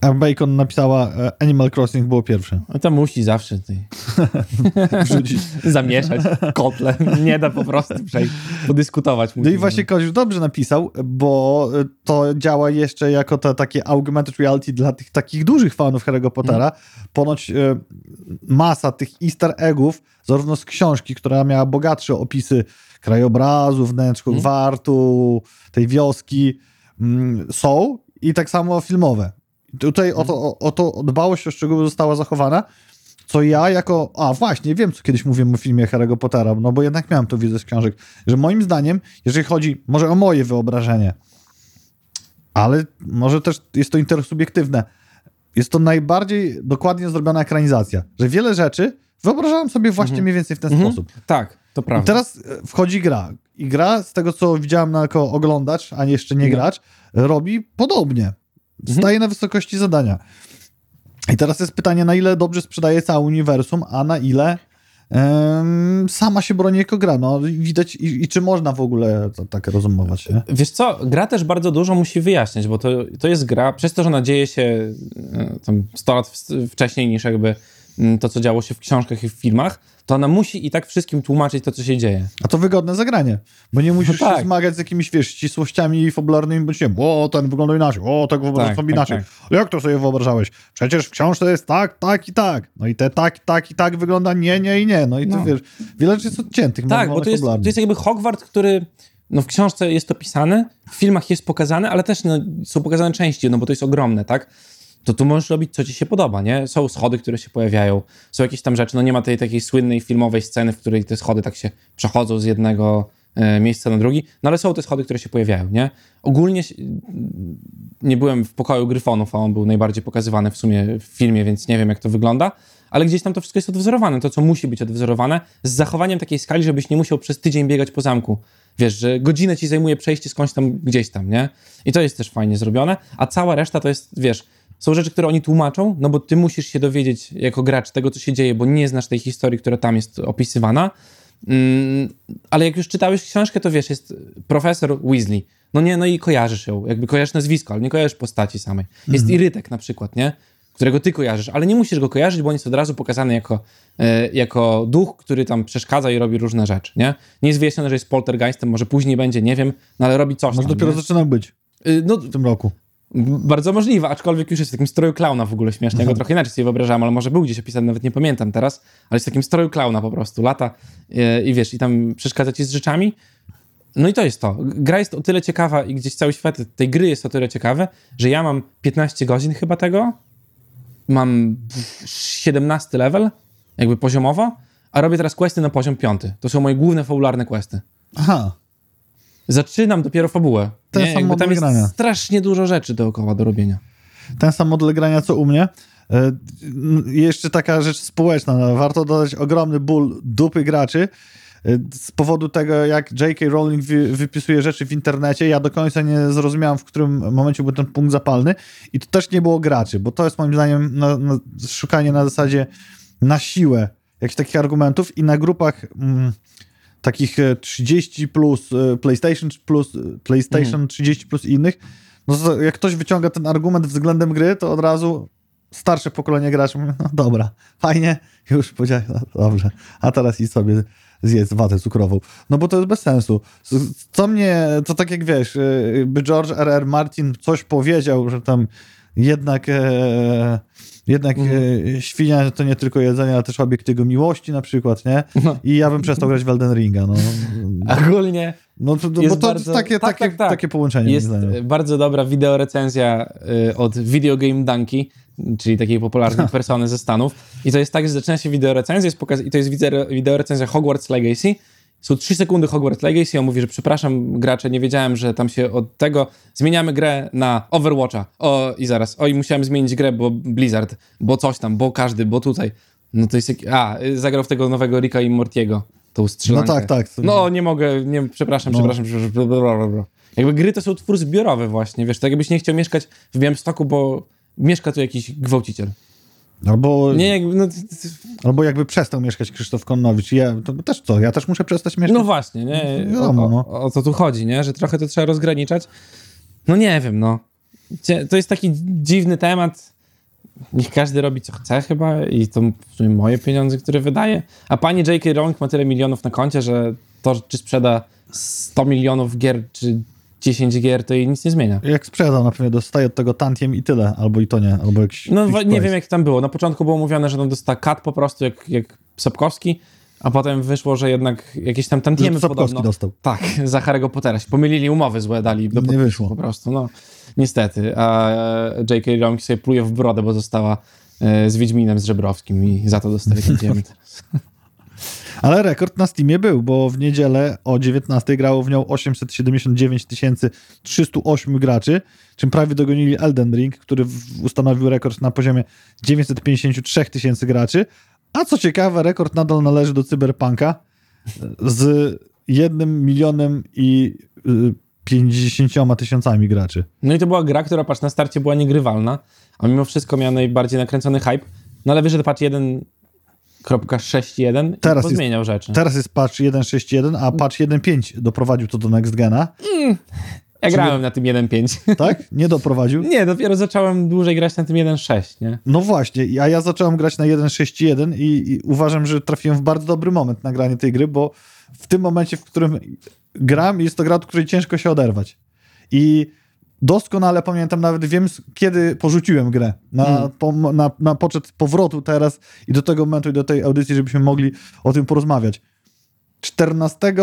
[SPEAKER 1] A Bacon napisała e, Animal Crossing było pierwsze.
[SPEAKER 2] No to musi zawsze tutaj
[SPEAKER 1] Wrzucić.
[SPEAKER 2] zamieszać kotle. Nie da po prostu przejść, podyskutować.
[SPEAKER 1] No i właśnie Koziusz dobrze napisał, bo e, to działa jeszcze jako to takie augmented reality dla tych takich dużych fanów Harry'ego Pottera. Ponoć e, masa tych easter eggów, zarówno z książki, która miała bogatsze opisy krajobrazu, wnętrz gwartu, tej wioski, mm, są i tak samo filmowe. Tutaj o to, o, o to dbałość o szczegóły została zachowana, co ja jako, a właśnie, wiem, co kiedyś mówiłem o filmie Harry'ego Pottera, no bo jednak miałem to wiedzę z książek, że moim zdaniem, jeżeli chodzi może o moje wyobrażenie, ale może też jest to intersubiektywne, jest to najbardziej dokładnie zrobiona ekranizacja, że wiele rzeczy wyobrażałem sobie właśnie mniej więcej w ten
[SPEAKER 2] Mhm.
[SPEAKER 1] sposób.
[SPEAKER 2] Tak, to
[SPEAKER 1] I
[SPEAKER 2] prawda.
[SPEAKER 1] teraz e, wchodzi gra. I gra, z tego co widziałem na jako oglądacz, a jeszcze nie
[SPEAKER 2] No.
[SPEAKER 1] gracz, robi podobnie. Staje na wysokości zadania. I teraz jest pytanie, na ile dobrze sprzedaje całe uniwersum, a na ile sama się broni jako gra. No, widać, i, i czy można w ogóle to, tak rozumować, nie?
[SPEAKER 2] Wiesz co, gra też bardzo dużo musi wyjaśniać, bo to, to jest gra, przez to, że ona dzieje się e, tam 100 lat wcześniej niż jakby mm, to, co działo się w książkach i w filmach, to ona musi i tak wszystkim tłumaczyć to, co się dzieje.
[SPEAKER 1] A to wygodne zagranie, bo nie musisz
[SPEAKER 2] No tak.
[SPEAKER 1] się zmagać z jakimiś, wiesz, ścisłościami fabularnymi, bądź nie, o, ten wygląda inaczej, o, tak wyobrażam
[SPEAKER 2] Tak,
[SPEAKER 1] sobie
[SPEAKER 2] tak,
[SPEAKER 1] inaczej. Ale Jak to sobie wyobrażałeś? Przecież w książce jest tak, tak i tak. No i te tak, tak i tak wygląda nie, nie i nie. No i to
[SPEAKER 2] No.
[SPEAKER 1] wiesz, wiele rzeczy jest odciętych.
[SPEAKER 2] Tak, bo to jest, to jest jakby Hogwart, który no w książce jest opisany, w filmach jest pokazany, ale też no, są pokazane części, no bo to jest ogromne, tak? To tu możesz robić, co ci się podoba, nie? Są schody, które się pojawiają, są jakieś tam rzeczy, no nie ma tej takiej słynnej filmowej sceny, w której te schody tak się przechodzą z jednego e, miejsca na drugi, no ale są te schody, które się pojawiają, nie? Ogólnie nie byłem w pokoju Gryfonów, a on był najbardziej pokazywany w sumie w filmie, więc nie wiem, jak to wygląda, ale gdzieś tam to wszystko jest odwzorowane, to co musi być odwzorowane, z zachowaniem takiej skali, żebyś nie musiał przez tydzień biegać po zamku. Wiesz, że godzinę ci zajmuje przejście skądś tam gdzieś tam, nie? I to jest też fajnie zrobione, a cała reszta to jest, wiesz, są rzeczy, które oni tłumaczą, no bo ty musisz się dowiedzieć jako gracz tego, co się dzieje, bo nie znasz tej historii, która tam jest opisywana. Mm, ale jak już czytałeś książkę, to wiesz, jest profesor Weasley. No nie, no i kojarzysz ją, jakby kojarzysz nazwisko, ale nie kojarzysz postaci samej. Jest Irytek na przykład, nie? Którego ty kojarzysz, ale nie musisz go kojarzyć, bo on jest od razu pokazany jako, e, jako duch, który tam przeszkadza i robi różne rzeczy, nie? Nie jest wyjaśnione, że jest poltergeistem, może później będzie, nie wiem, no ale robi coś
[SPEAKER 1] Może
[SPEAKER 2] tam,
[SPEAKER 1] dopiero
[SPEAKER 2] nie?
[SPEAKER 1] zaczyna być
[SPEAKER 2] Y, No,
[SPEAKER 1] w tym roku.
[SPEAKER 2] Bardzo możliwe, aczkolwiek już jest w takim stroju klauna w ogóle śmiesznie. Ja go trochę inaczej sobie wyobrażałem, ale może był gdzieś opisany, nawet nie pamiętam teraz, ale jest w takim stroju klauna po prostu, lata e, i wiesz, i tam przeszkadza ci z rzeczami. No i to jest to. Gra jest o tyle ciekawa i gdzieś cały świat tej gry jest o tyle ciekawy, że ja mam 15 godzin chyba tego, mam 17 level, jakby poziomowo, a robię teraz questy na poziom 5. To są moje główne fabularne questy.
[SPEAKER 1] Aha.
[SPEAKER 2] Zaczynam dopiero fabułę.
[SPEAKER 1] Ten
[SPEAKER 2] nie?
[SPEAKER 1] sam
[SPEAKER 2] Jakby
[SPEAKER 1] model grania.
[SPEAKER 2] strasznie dużo rzeczy dookoła do robienia.
[SPEAKER 1] ten sam model grania co u mnie. E, Jeszcze taka rzecz społeczna. Warto dodać ogromny ból dupy graczy e, z powodu tego, jak J.K. Rowling wy, wypisuje rzeczy w internecie. Ja do końca nie zrozumiałem, w którym momencie był ten punkt zapalny i to też nie było graczy, bo to jest moim zdaniem na, na, szukanie na zasadzie na siłę jakichś takich argumentów i na grupach mm, takich e, 30 plus e, PlayStation plus e, PlayStation 30 plus i innych, no jak ktoś wyciąga ten argument względem gry, to od razu starsze pokolenie graczy mówi, no dobra, fajnie, już powiedziałem, no dobrze, a teraz idź sobie zjedz watę cukrową. No bo to jest bez sensu. Co mnie, to tak jak wiesz, e, by George R. R. Martin coś powiedział, że tam jednak e, jednak e, świnia to nie tylko jedzenie, ale też obiekt jego miłości na przykład, nie?
[SPEAKER 2] No.
[SPEAKER 1] I ja bym przestał grać w Elden Ringa, no.
[SPEAKER 2] Ogólnie
[SPEAKER 1] No to, bo
[SPEAKER 2] Jest
[SPEAKER 1] to
[SPEAKER 2] bardzo-
[SPEAKER 1] takie,
[SPEAKER 2] tak,
[SPEAKER 1] takie,
[SPEAKER 2] tak, tak.
[SPEAKER 1] takie połączenie.
[SPEAKER 2] jest e, bardzo dobra wideorecenzja y, od Video Game Donkey, czyli takiej popularnej persony ze Stanów. I to jest tak, że zaczyna się wideorecenzja jest pokaz- i to jest wideo- wideorecenzja Hogwarts Legacy. Są trzy sekundy Hogwarts Legacy, on mówi, że przepraszam gracze, nie wiedziałem, że tam się od tego zmieniamy grę na Overwatcha. O, i zaraz, oj, musiałem zmienić grę, bo Blizzard, bo coś tam, bo każdy, bo tutaj. No to jest, a, zagrał w tego nowego Ricka i Mortiego, tą strzelankę.
[SPEAKER 1] No tak, tak.
[SPEAKER 2] No, nie mogę, nie, przepraszam,
[SPEAKER 1] No.
[SPEAKER 2] przepraszam, przepraszam. Jakby gry to są twór zbiorowy właśnie, wiesz, tak jakbyś nie chciał mieszkać w Białymstoku, bo mieszka tu jakiś gwałciciel.
[SPEAKER 1] Albo,
[SPEAKER 2] Nie, jakby, no,
[SPEAKER 1] albo jakby przestał mieszkać Krzysztof Konowicz. Ja, to też co, ja też muszę przestać mieszkać?
[SPEAKER 2] no właśnie, nie?
[SPEAKER 1] Wiadomo,
[SPEAKER 2] o,
[SPEAKER 1] no.
[SPEAKER 2] o, o co tu chodzi, nie? Że trochę to trzeba rozgraniczać. No nie wiem, no. To jest taki dziwny temat. Niech każdy robi co chce chyba i to moje pieniądze, które wydaje. A pani J.K. Rowling ma tyle milionów na koncie, że to, czy sprzeda 100 milionów gier, czy 10 gier, to jej nic nie zmienia.
[SPEAKER 1] Jak sprzedał, na pewno dostaje od tego tantiem i tyle, albo i to nie, albo jakiś
[SPEAKER 2] No nie
[SPEAKER 1] price.
[SPEAKER 2] wiem, jak tam było. Na początku było mówione, że on dostał kat po prostu, jak, jak Sapkowski, a potem wyszło, że jednak jakieś tam
[SPEAKER 1] Że
[SPEAKER 2] tantiemy
[SPEAKER 1] to Sapkowski
[SPEAKER 2] podobno.
[SPEAKER 1] dostał.
[SPEAKER 2] Tak, za Harry'ego Pottera. Się pomylili umowy złe, dali do
[SPEAKER 1] Nie wyszło.
[SPEAKER 2] po prostu, no. Niestety. A e, J.K. Rowling sobie pluje w brodę, bo została e, z Wiedźminem, z Żebrowskim i za to dostaje tantiemy.
[SPEAKER 1] Ale rekord na Steamie był, bo w niedzielę o 19 grało w nią 879 308 graczy, czym prawie dogonili Elden Ring, który ustanowił rekord na poziomie 953 tysięcy graczy. A co ciekawe, rekord nadal należy do Cyberpunka z 1 milionem i y, 50 tysiącami graczy.
[SPEAKER 2] No i to była gra, która patrz na starcie była niegrywalna, a mimo wszystko miała najbardziej nakręcony hype. No ale wyszedł patch 1.6.1 i
[SPEAKER 1] Teraz jest-
[SPEAKER 2] pozmieniał rzeczy.
[SPEAKER 1] Teraz jest patch 1.6.1, a patch 1.5 doprowadził to do Next Gena,
[SPEAKER 2] Ja grałem na tym 1.5.
[SPEAKER 1] tak? Nie doprowadził?
[SPEAKER 2] Nie, dopiero zacząłem dłużej grać na tym 1.6, nie?
[SPEAKER 1] No właśnie, a ja zacząłem grać na 1.6.1 i, i uważam, że trafiłem w bardzo dobry moment na granie tej gry, bo w tym momencie, w którym gram, jest to gra, od której ciężko się oderwać. I doskonale pamiętam, nawet wiem, kiedy porzuciłem grę. Na,
[SPEAKER 2] Mm.
[SPEAKER 1] po, na, na poczet powrotu teraz i do tego momentu i do tej audycji, żebyśmy mogli o tym porozmawiać. 14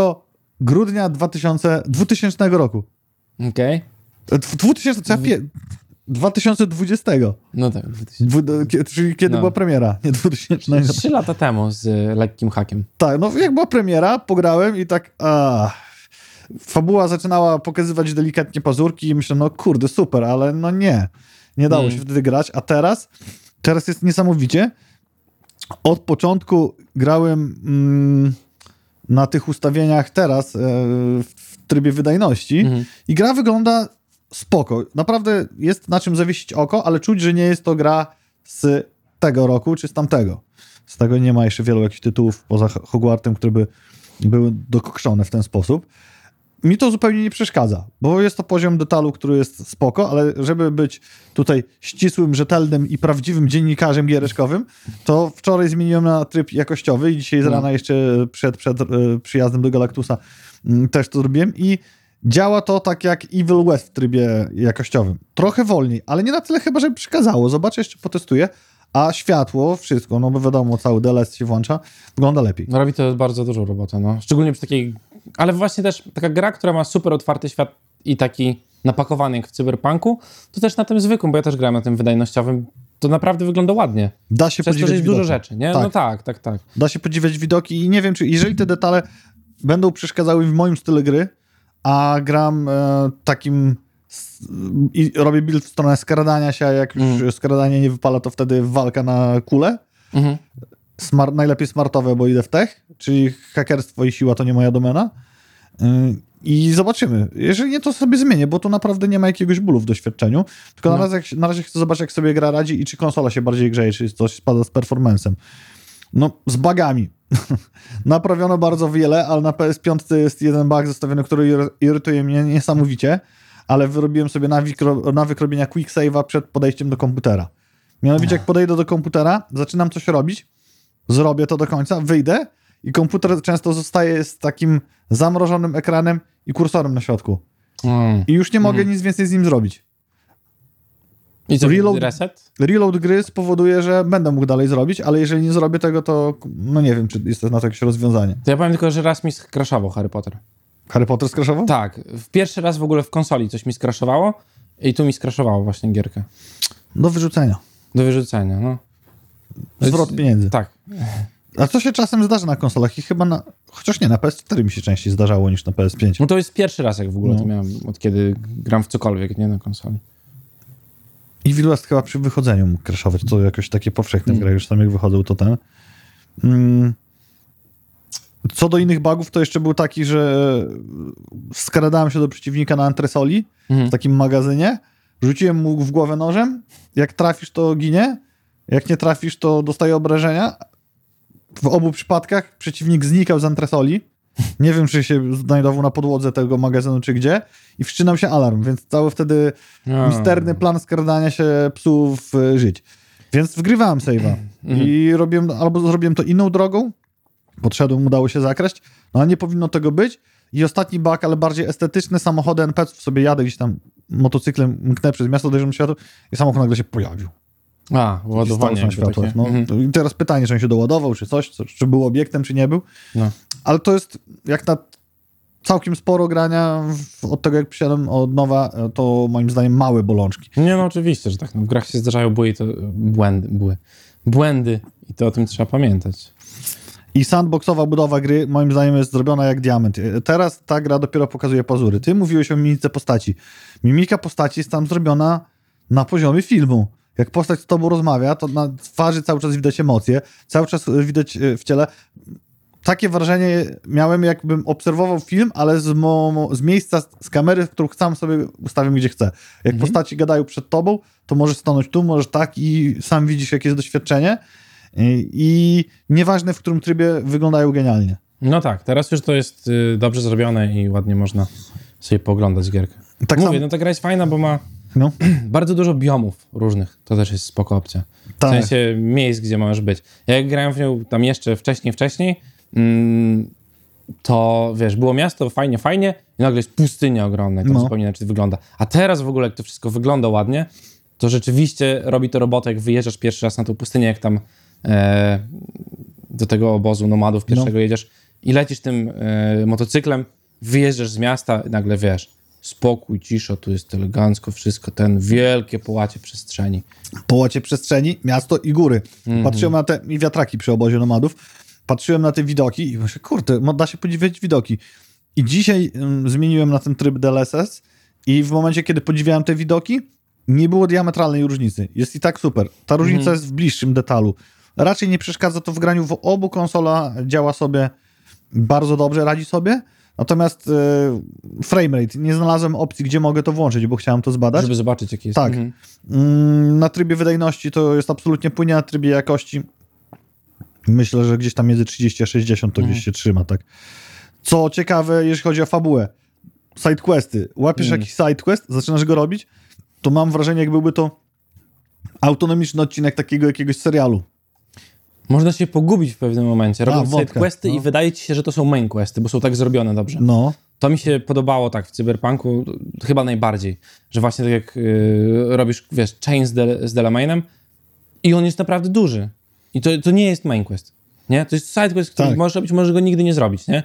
[SPEAKER 1] grudnia 2000, 2000 roku.
[SPEAKER 2] Okej.
[SPEAKER 1] E, dw- 2000, co ja pie, 2020.
[SPEAKER 2] No tak.
[SPEAKER 1] Dwu, kie- czyli kiedy
[SPEAKER 2] No.
[SPEAKER 1] była premiera, nie 2000.
[SPEAKER 2] Trzy lata temu z y, lekkim hakiem.
[SPEAKER 1] Tak, no jak była premiera, pograłem i tak a, fabuła zaczynała pokazywać delikatnie pazurki i myślę, no kurde, super, ale no nie. Nie dało
[SPEAKER 2] Mm.
[SPEAKER 1] się wtedy grać, a teraz, teraz jest niesamowicie. Od początku grałem mm, na tych ustawieniach teraz e, w trybie wydajności
[SPEAKER 2] Mhm.
[SPEAKER 1] i gra wygląda spoko. Naprawdę jest na czym zawiesić oko, ale czuć, że nie jest to gra z tego roku czy z tamtego. Z tego nie ma jeszcze wielu jakichś tytułów poza Ho- Hogwartem, które by były dokokszone w ten sposób. Mi to zupełnie nie przeszkadza, bo jest to poziom detalu, który jest spoko, ale żeby być tutaj ścisłym, rzetelnym i prawdziwym dziennikarzem giereszkowym, to wczoraj zmieniłem na tryb jakościowy i dzisiaj z
[SPEAKER 2] No.
[SPEAKER 1] rana jeszcze przed, przed e, przyjazdem do Galactusa mm, też to zrobiłem i działa to tak jak Evil West w trybie jakościowym. Trochę wolniej, ale nie na tyle chyba, żeby przeszkadzało. Zobaczę, jeszcze potestuję. A światło, wszystko, no bo wiadomo, cały DLS się włącza, wygląda lepiej.
[SPEAKER 2] No robi to bardzo dużą robotę, no. Szczególnie przy takiej... Ale właśnie też taka gra, która ma super otwarty świat i taki napakowany jak w Cyberpunku, to też na tym zwykłym, bo ja też grałem na tym wydajnościowym, to naprawdę wygląda ładnie.
[SPEAKER 1] Da się
[SPEAKER 2] Przez
[SPEAKER 1] podziwiać
[SPEAKER 2] jest dużo
[SPEAKER 1] widoki.
[SPEAKER 2] rzeczy, nie?
[SPEAKER 1] Tak.
[SPEAKER 2] No tak, tak, tak.
[SPEAKER 1] Da się podziwiać widoki i nie wiem, czy jeżeli te detale będą przeszkadzały w moim stylu gry, a gram e, takim i robię build w stronę skradania się, a jak już
[SPEAKER 2] Mhm.
[SPEAKER 1] skradanie nie wypala, to wtedy walka na kulę.
[SPEAKER 2] Mhm.
[SPEAKER 1] Smart, najlepiej smartowe, bo idę w tech, czyli hakerstwo i siła to nie moja domena. Yy, I zobaczymy. Jeżeli nie, to sobie zmienię, bo tu naprawdę nie ma jakiegoś bólu w doświadczeniu. Tylko na,
[SPEAKER 2] No.
[SPEAKER 1] razie, jak- na razie chcę zobaczyć, jak sobie gra radzi i czy konsola się bardziej grzeje, czy coś spada z performancem. No, z bugami. Naprawiono bardzo wiele, ale na PS5 jest jeden bug zostawiony, który ir- irytuje mnie niesamowicie, ale wyrobiłem sobie nawyk, nawyk robienia quick save'a przed podejściem do komputera. Mianowicie, jak podejdę do komputera, zaczynam coś robić, zrobię to do końca, wyjdę i komputer często zostaje z takim zamrożonym ekranem i kursorem na środku.
[SPEAKER 2] Mm.
[SPEAKER 1] I już nie mogę nic więcej z nim zrobić.
[SPEAKER 2] I co,
[SPEAKER 1] Reload-
[SPEAKER 2] reset?
[SPEAKER 1] Reload gry spowoduje, że będę mógł dalej zrobić, ale jeżeli nie zrobię tego, to no nie wiem, czy jest to na to jakieś rozwiązanie.
[SPEAKER 2] To ja powiem tylko, że raz mi skraszował Harry Potter.
[SPEAKER 1] Harry Potter skraszował?
[SPEAKER 2] Tak, w pierwszy raz w ogóle w konsoli coś mi skraszowało i tu mi skraszowało właśnie gierkę.
[SPEAKER 1] Do wyrzucenia.
[SPEAKER 2] Do wyrzucenia, no.
[SPEAKER 1] Zwrot pieniędzy.
[SPEAKER 2] Tak.
[SPEAKER 1] A to się czasem zdarza na konsolach i chyba na... Chociaż nie, na PS4 mi się częściej zdarzało niż na PS5.
[SPEAKER 2] No to jest pierwszy raz, jak w ogóle
[SPEAKER 1] No.
[SPEAKER 2] to miałem, od kiedy gram w cokolwiek, nie na konsoli.
[SPEAKER 1] I Wilwest chyba przy wychodzeniu mógł crashować. To jakoś takie powszechne
[SPEAKER 2] Mm.
[SPEAKER 1] w grach, już sam jak wychodzą, to ten. Mm. Co do innych bugów, to jeszcze był taki, że skradałem się do przeciwnika na antresoli
[SPEAKER 2] Mhm.
[SPEAKER 1] w takim magazynie, rzuciłem mu w głowę nożem, jak trafisz, to ginie, jak nie trafisz, to dostaje obrażenia. W obu przypadkach przeciwnik znikał z antresoli. Nie wiem, czy się znajdował na podłodze tego magazynu, czy gdzie. I wszczynał się alarm, więc cały wtedy
[SPEAKER 2] A.
[SPEAKER 1] misterny plan skradania się psów y, żyć. Więc wgrywałem save'a i robiłem, albo zrobiłem to inną drogą, podszedłem, udało się zakraść, no ale nie powinno tego być. I ostatni bug, ale bardziej estetyczny, samochody NPC-ów sobie jadę gdzieś tam motocyklem, mknę przez miasto, dojrzałem światło i samochód nagle się pojawił.
[SPEAKER 2] A, ładowanie. takie.
[SPEAKER 1] No,
[SPEAKER 2] Mhm.
[SPEAKER 1] I teraz pytanie, czy on się doładował, czy coś, co- czy był obiektem, czy nie był.
[SPEAKER 2] No.
[SPEAKER 1] Ale to jest jak na całkiem sporo grania od tego, jak przyszedłem od nowa, to moim zdaniem małe bolączki.
[SPEAKER 2] Nie, no oczywiście, że tak. No, w grach się zdarzają bły i to błędy, bły. błędy i to o tym trzeba pamiętać.
[SPEAKER 1] I sandboxowa budowa gry moim zdaniem jest zrobiona jak diament. Teraz ta gra dopiero pokazuje pazury. Ty mówiłeś o mimice postaci. Mimika postaci jest tam zrobiona na poziomie filmu. Jak postać z tobą rozmawia, to na twarzy cały czas widać emocje, cały czas y, widać y, w ciele. Takie wrażenie miałem, jakbym obserwował film, ale z, mo, z miejsca, z kamery, w którą sam sobie ustawiam, gdzie chcę. Jak postaci gadają przed tobą, to możesz stanąć tu, możesz tak i sam widzisz, jakie jest doświadczenie. I, I nieważne, w którym trybie wyglądają genialnie.
[SPEAKER 2] No tak, teraz już to jest y, dobrze zrobione i ładnie można sobie pooglądać gierkę.
[SPEAKER 1] Tak
[SPEAKER 2] Mówię,
[SPEAKER 1] samo-
[SPEAKER 2] no ta gra jest fajna, bo ma
[SPEAKER 1] No,
[SPEAKER 2] bardzo dużo biomów różnych. To też jest spoko opcja. W
[SPEAKER 1] Tak.
[SPEAKER 2] sensie miejsc, gdzie możesz być. Ja jak grałem w nią tam jeszcze wcześniej, wcześniej, mm, to wiesz, było miasto, fajnie, fajnie i nagle jest pustynia ogromna i to
[SPEAKER 1] No.
[SPEAKER 2] zupełnie inaczej wygląda. A teraz w ogóle, jak to wszystko wygląda ładnie, to rzeczywiście robi to robotę, jak wyjeżdżasz pierwszy raz na tą pustynię, jak tam e, do tego obozu nomadów pierwszego jedziesz i lecisz tym e, motocyklem, wyjeżdżasz z miasta i nagle wiesz, spokój, cisza, tu jest elegancko wszystko, ten wielkie połacie przestrzeni.
[SPEAKER 1] połacie przestrzeni, miasto i góry. Patrzyłem na te i wiatraki przy obozie nomadów. Patrzyłem na te widoki i myślę, kurde, da się podziwiać widoki. I dzisiaj ym, zmieniłem na ten tryb DLSS i w momencie, kiedy podziwiałem te widoki, nie było diametralnej różnicy. Jest i tak super. Ta różnica jest w bliższym detalu. Raczej nie przeszkadza to w graniu w obu konsola działa sobie bardzo dobrze, radzi sobie. Natomiast e, framerate, nie znalazłem opcji, gdzie mogę to włączyć, bo chciałem to zbadać.
[SPEAKER 2] Żeby zobaczyć, jaki jest.
[SPEAKER 1] Tak.
[SPEAKER 2] Mhm.
[SPEAKER 1] Mm, Na trybie wydajności to jest absolutnie płynie, na trybie jakości myślę, że gdzieś tam między 30 a 60 to gdzieś się trzyma, tak. Co ciekawe, jeśli chodzi o fabułę, sidequesty. Łapiesz jakiś sidequest, zaczynasz go robić, to mam wrażenie, jak byłby to autonomiczny odcinek takiego jakiegoś serialu.
[SPEAKER 2] Można się pogubić w pewnym momencie, robiąc side questy
[SPEAKER 1] no.
[SPEAKER 2] i wydaje ci się, że to są main questy, bo są tak zrobione dobrze.
[SPEAKER 1] No,
[SPEAKER 2] To mi się podobało tak w Cyberpunku chyba najbardziej, że właśnie tak jak y, robisz, wiesz, chain z, z Delamainem i on jest naprawdę duży. I to, to nie jest main quest, nie? To jest side quest, który
[SPEAKER 1] Tak.
[SPEAKER 2] możesz robić, możesz go nigdy nie zrobić, nie?